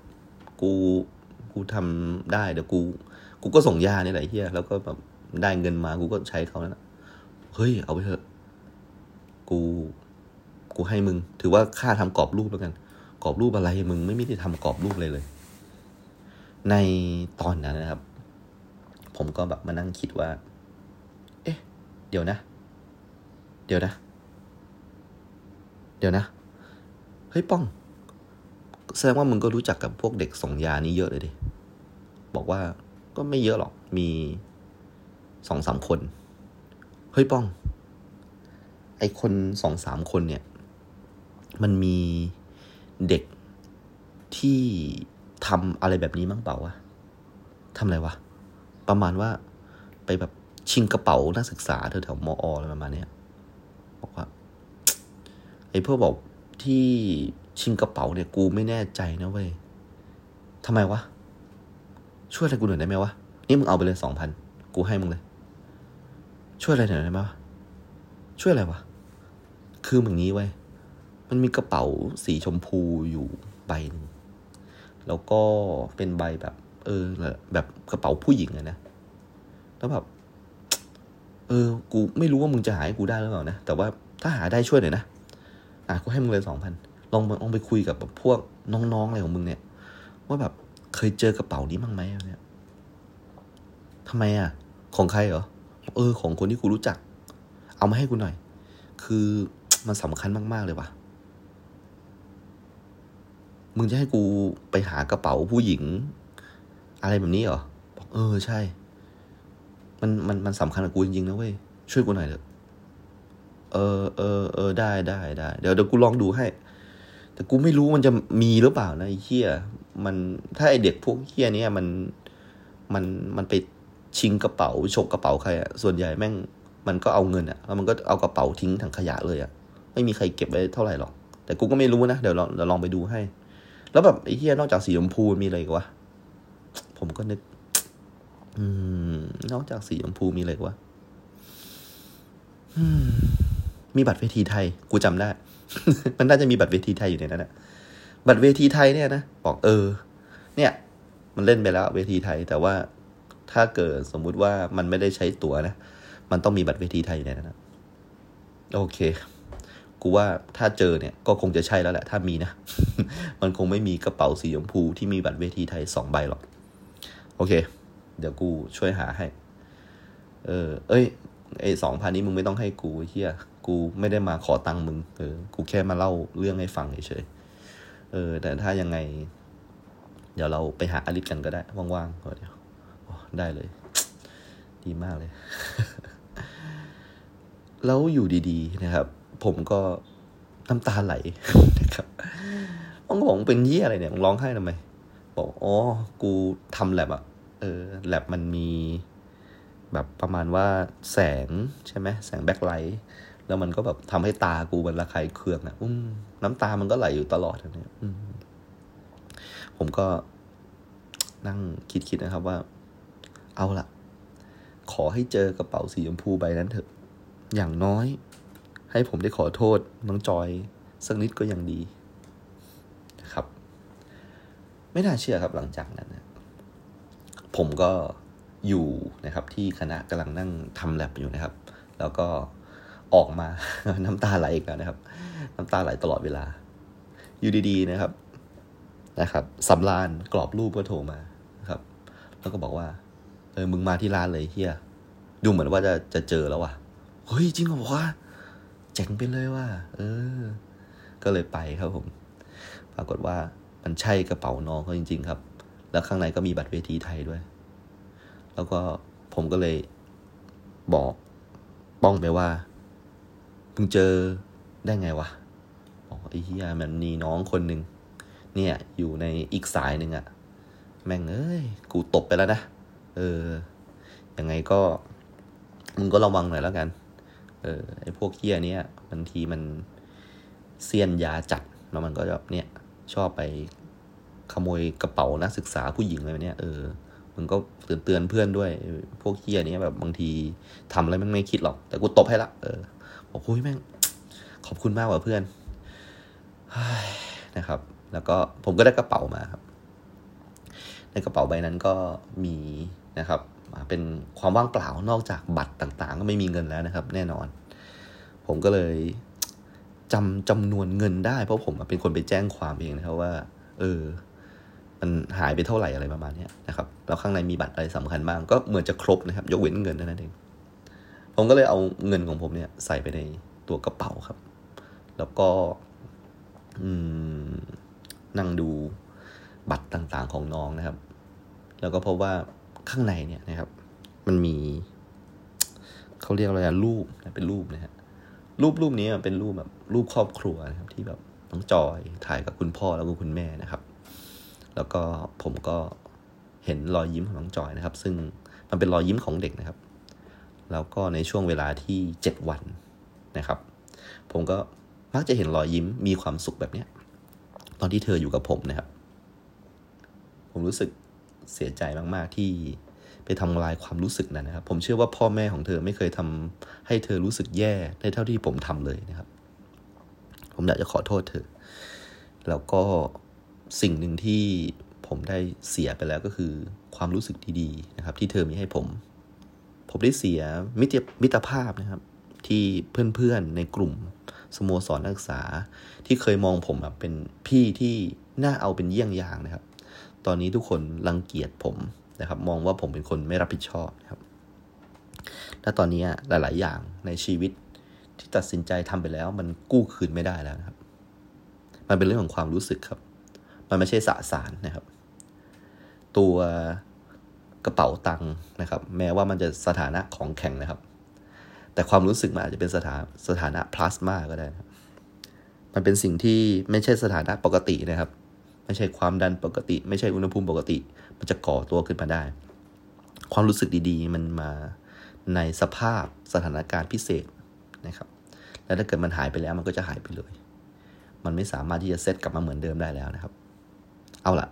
กู กูทำได้เดี๋ยวกู กูก็ส่งยาเนี่ยแหละเฮียแล้วก็แบบได้เงินมากูก็ใช้เขาแล้วเฮ้ยเอาไปเถอะ กู กูให้มึง ถือว่าค่าทำกรอบรูปแล้วกัน กรอบรูปอะไรมึงไม่ม่ได้ทำกรอบรูปเลยเลย ในตอนนั้นนะครับ ผมก็แบบมานั่งคิดว่า เอ๊ะ เดี๋ยวนะ เดี๋ยวนะ เดี๋ยวนะ เฮ้ยป้อง แสดงว่ามึงก็รู้จักกับพวกเด็กส่งยานี้เยอะเลยดิ บอกว่า ก็ไม่เยอะหรอกมีสองสามคน เฮ้ยป้อง ไอคนสองสามคนเนี่ย มันมีเด็กที่ทำอะไรแบบนี้มั้งเปล่าวะทำอะไรวะ ประมาณว่าไปแบบชิงกระเป๋านักศึกษาแถวๆมออะไรประมาณนี้บอกว่าไอ้พวกบอกที่ชิงกระเป๋าเนี่ย กูไม่แน่ใจนะเว้ยทำไมวะ ช่วยอะไรกูหน่อยได้ไหมวะ นี่มึงเอาไปเลยสองพัน กูให้มึงเลย ช่วยอะไรหน่อยได้ไหมวะ ช่วยอะไรวะ คืออย่างนี้เว้ยมันมีกระเป๋าสีชมพูอยู่ใบหนึ่ง แล้วก็เป็นใบแบบ เออ แบบกระเป๋าผู้หญิงอะนะ แล้วแบบ เออ กูไม่รู้ว่ามึงจะหาให้กูได้หรือเปล่านะ แต่ว่าถ้าหาได้ช่วยหน่อยนะ อะ กูให้มึงเลยสองพัน ลองลองไปคุยกับพวกน้องๆอะไรของมึงเนี่ย ว่าแบบ เคยเจอกระเป๋านี้บ้างไหมเนี่ยทำไมอะ ของใครเหรอ เออ ของคนที่กูรู้จัก เอามาให้กูหน่อย คือมันสำคัญมากๆเลยว่ะ มึงจะให้กูไปหากระเป๋าผู้หญิง อะไรแบบนี้เหรอบอกเออใช่ มันมันมันสำคัญกับกูจริงๆนะเว้ย ช่วยกูหน่อยเถอะเออเออเออได้ได้ได้เดี๋ยวเดี๋ยวกูลองดูให้ แต่กูไม่รู้มันจะมีหรือเปล่านะไอ้เฮีย มันถ้าไอเด็กพวกเฮียนี้มันมันมันไปชิงกระเป๋าฉกกระเป๋าใครอะส่วนใหญ่แม่งมันก็เอาเงินอะแล้วมันก็เอากระเป๋าทิ้งถังขยะเลยอะไม่มีใครเก็บไว้เท่าไหร่หรอก แต่กูก็ไม่รู้นะเดี๋ยวลองเดี๋ยวลองไปดูให้ แล้วแบบไอ้เฮียนอกจากสีชมพูมีอะไรกวะผมก็นึก อืม นอกจากสีชมพูมีอะไรกวะมีบัตรเวทีไทย กูจำได้ มันน่าจะมีบัตรเวทีไทยอยู่ในนั้นนะ บัตรเวทีไทยเนี่ยนะบอกเออ เนี่ย มันเล่นไปแล้วเวทีไทย แต่ว่าถ้าเกิดสมมุติว่ามันไม่ได้ใช้ตั๋วนะ มันต้องมีบัตรเวทีไทยอยู่ในนั้นนะโอเค กูว่าถ้าเจอเนี่ยก็คงจะใช่แล้วแหละ ถ้ามีนะ มันคงไม่มีกระเป๋าสีชมพูที่มีบัตรเวทีไทยสองใบหรอก โอเค เดี๋ยวกูช่วยหาให้ เออ เอ้ยไอสองพันนี้มึงไม่ต้องให้กูเฮียกูไม่ได้มาขอตังค์มึง เออ กูแค่มาเล่าเรื่องให้ฟังเฉย เออ แต่ถ้ายังไง เดี๋ยวเราไปหาอลิสกันก็ได้ ว่างๆเดี๋ยวได้เลย ดีมากเลย แล้วอยู่ดีๆนะครับ ผมก็น้ำตาไหลนะครับองบอกเป็นเยี่อะไรเนี่ยมึงร้องไห้ทำไม บอกอ๋อ กูทำแลบอะเออแลบมันมีแบบประมาณว่าแสงใช่ไหมแสงแบ็คไลท์แล้วมันก็แบบทำให้ตากูมันระคายเคืองอะอืมน้ำตามันก็ไหลอยู่ตลอดเนี่ย ผมก็นั่งคิดๆนะครับว่า เอาละขอให้เจอกระเป๋าสีชมพูใบนั้นเถอะ อย่างน้อย ให้ผมได้ขอโทษน้องจอยสักนิดก็ยังดีนะครับ ไม่น่าเชื่อครับหลังจากนั้นนะผมก็อยู่นะครับที่คณะกำลังนั่งทำแลบอยู่นะครับ แล้วก็ออกมา น้ำตาไหลอีกแล้วนะครับ น้ำตาไหลตลอดเวลา อยู่ดีๆนะครับ นะครับสำรานกรอบรูปก็โทรมาครับ แล้วก็บอกว่า เออมึงมาที่ร้านเลยเฮียดูเหมือนว่าจะจะเจอแล้วว่ะเฮ้ยจริงเหรอวะเจ๋งไปเลยว่ะเออ ก็เลยไปครับผม ปรากฏว่ามันใช่กระเป๋าน้องเขาจริง ๆ ครับ แล้วข้างในก็มีบัตรเวทีไทยด้วย แล้วก็ผมก็เลยบอกป้องไปว่ามึงเจอได้ไงวะบอกไอ้เฮียมันมีน้องคนหนึ่ง เนี่ย อยู่ในอีกสายหนึ่งอะแม่งเอ้ย กูตบไปแล้วนะ เออ ยังไงก็ มึงก็ระวังหน่อยแล้วกัน เออ ไอ้พวกเฮียเนี้ยบางทีมันเซียนยาจัดแล้วมันก็แบบเนี่ย ชอบไปขโมยกระเป๋านักศึกษาผู้หญิงอะไรแบบนี้เออมึงก็เตือนเตือนเพื่อนด้วย พวกเฮียนี้แบบบางทีทำอะไรมันไม่คิดหรอก แต่กูตบให้ละ เออบอกคุยแม่ง ขอบคุณมากกว่าเพื่อนนะครับ แล้วก็ผมก็ได้กระเป๋ามาครับ ในกระเป๋าใบนั้นก็มีนะครับ เป็นความว่างเปล่านอกจากบัตรต่างๆ ก็ไม่มีเงินแล้วนะครับ แน่นอน ผมก็เลยจำจำนวนเงินได้ เพราะผมเป็นคนไปแจ้งความเองนะครับว่า เออ มันหายไปเท่าไหร่อะไรประมาณนี้นะครับ แล้วข้างในมีบัตรอะไรสำคัญบ้าง ก็เหมือนจะครบนะครับ ยกเว้นเงินนั่นเอง ผมก็เลยเอาเงินของผมเนี่ย ใส่ไปในตัวกระเป๋าครับ แล้วก็ อืม นั่งดูบัตรต่างๆของน้องนะครับ แล้วก็พบว่าข้างในเนี่ยนะครับ มันมีเขาเรียกอะไรรูปเป็นรูปนะฮะรูปรูปนี้เป็นรูปแบบรูปครอบครัวนะครับ ที่แบบน้องจอยถ่ายกับคุณพ่อแล้วก็คุณแม่นะครับ แล้วก็ผมก็เห็นรอยยิ้มของน้องจอยนะครับ ซึ่งมันเป็นรอยยิ้มของเด็กนะครับ แล้วก็ในช่วงเวลาที่เจ็ดวันนะครับ ผมก็มักจะเห็นรอยยิ้มมีความสุขแบบเนี้ย ตอนที่เธออยู่กับผมนะครับ ผมรู้สึกเสียใจมาก ๆ ที่ไปทำลายความรู้สึกนั้นนะครับ ผมเชื่อว่าพ่อแม่ของเธอไม่เคยทำให้เธอรู้สึกแย่ได้เท่าที่ผมทำเลยนะครับ ผมอยากจะขอโทษเธอ แล้วก็สิ่งหนึ่งที่ผมได้เสียไปแล้วก็คือความรู้สึกดีๆนะครับ ที่เธอมีให้ผม ผมได้เสียมิตรมิตรภาพนะครับ ที่เพื่อนๆในกลุ่ม สโมสรนักศึกษา ที่เคยมองผมแบบเป็นพี่ที่น่าเอาเป็นเยี่ยงอย่างนะครับ ตอนนี้ทุกคนรังเกียจผมนะครับ มองว่าผมเป็นคนไม่รับผิดชอบนะครับ และตอนนี้หลาย ๆ อย่างในชีวิตที่ตัดสินใจทำไปแล้ว มันกู้คืนไม่ได้แล้วนะครับ มันเป็นเรื่องของความรู้สึกครับ มันไม่ใช่สะสารนะครับ ตัวกระเป๋าตังค์นะครับ แม้ว่ามันจะสถานะของแข็งนะครับ แต่ความรู้สึกมันอาจจะเป็นสถาสถานะพลาสมาก็ได้มันเป็นสิ่งที่ไม่ใช่สถานะปกตินะครับ ไม่ใช่ความดันปกติ ไม่ใช่อุณหภูมิปกติ มันจะก่อตัวขึ้นมาได้ ความรู้สึกดีๆ มันมาในสภาพสถานการณ์พิเศษนะครับ แล้วถ้าเกิดมันหายไปแล้วมันก็จะหายไปเลย มันไม่สามารถที่จะเซตกลับมาเหมือนเดิมได้แล้วนะครับ เอาละ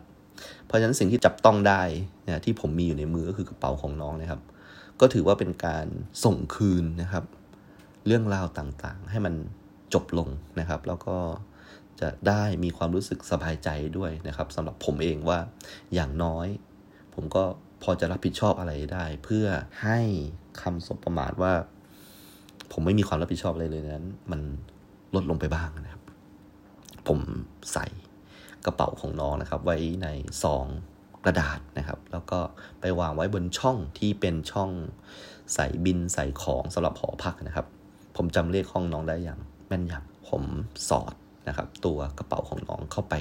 เพราะฉะนั้นสิ่งที่จับต้องได้นะที่ผมมีอยู่ในมือก็คือกระเป๋าของน้องนะครับ ก็ถือว่าเป็นการส่งคืนนะครับ เรื่องราวต่างๆ ให้มันจบลงนะครับ แล้วก็จะได้มีความรู้สึกสบายใจด้วยนะครับสำหรับผมเองว่าอย่างน้อย ผมก็พอจะรับผิดชอบอะไรได้ เพื่อให้คำสบประมาทว่า ผมไม่มีความรับผิดชอบอะไรเลยนั้น มันลดลงไปบ้างนะครับ ผมใส่กระเป๋าของน้องนะครับ ไว้ในซอง กระดาษนะครับ แล้วก็ไปวางไว้บนช่องที่เป็นช่องใส่บินใส่ของสำหรับหอพักนะครับ ผมจำเลขห้องน้องได้อย่างแม่นยำผมสอดนะครับ ตัวกระเป๋าของน้องเข้าไป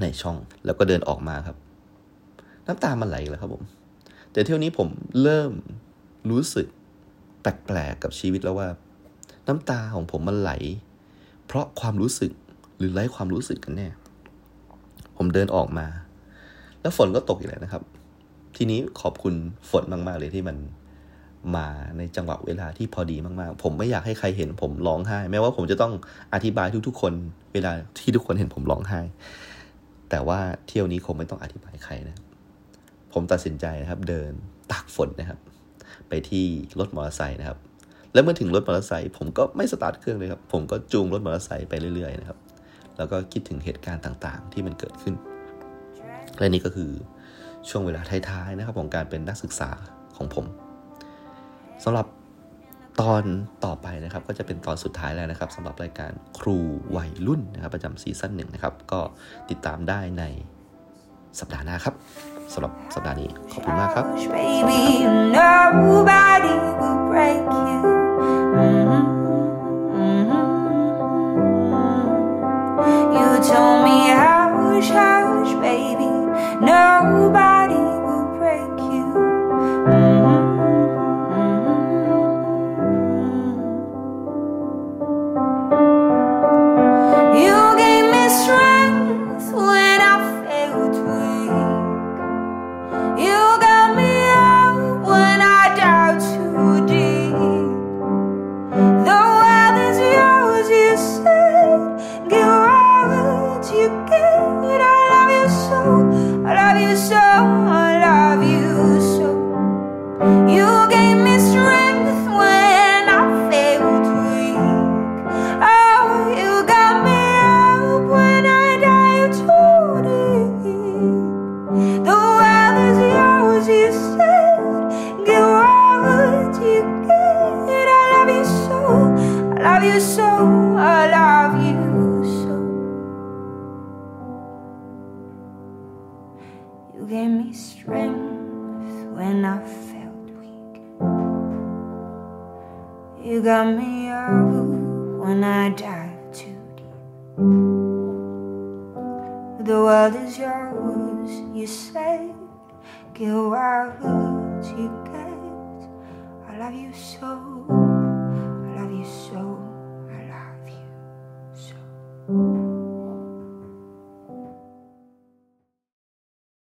ในช่อง แล้วก็เดินออกมาครับ น้ำตามันไหลแล้วครับผม แต่เที่ยวนี้ผมเริ่มรู้สึกแปลกๆกับชีวิตแล้วว่า น้ำตาของผมมันไหล เพราะความรู้สึกหรือไร้ความรู้สึกกันแน่ ผมเดินออกมา แล้วฝนก็ตกอีกแล้วนะครับ ทีนี้ขอบคุณฝนมาก ๆ เลยที่มันมาในจังหวะเวลาที่พอดีมากๆ ผมไม่อยากให้ใครเห็นผมร้องไห้ แม้ว่าผมจะต้องอธิบายทุกๆ คน เวลาที่ทุกคนเห็นผมร้องไห้ แต่ว่าเที่ยวนี้คงไม่ต้องอธิบายใครนะ ผมตัดสินใจนะครับ เดินตากฝนนะครับ ไปที่รถมอเตอร์ไซค์นะครับ แล้วเมื่อถึงรถมอเตอร์ไซค์ผมก็ไม่สตาร์ทเครื่องเลยครับ ผมก็จูงรถมอเตอร์ไซค์ไปเรื่อยๆนะครับ แล้วก็คิดถึงเหตุการณ์ต่างๆ ที่มันเกิดขึ้น และนี่ก็คือช่วงเวลาท้ายๆนะครับของการเป็นนักศึกษาของผมสำหรับตอนต่อไปนะครับ ก็จะเป็นตอนสุดท้ายแล้วนะครับสำหรับรายการครูวัยรุ่นนะครับประจำซีซั่นหนึ่งนะครับ ก็ติดตามได้ในสัปดาห์หน้าครับสำหรับสัปดาห์นี้ขอบคุณมากครับ Baby, nobody will break you. Mhm, mhm. You told me hush, hush, baby. What is your wish? You say, Give our hood.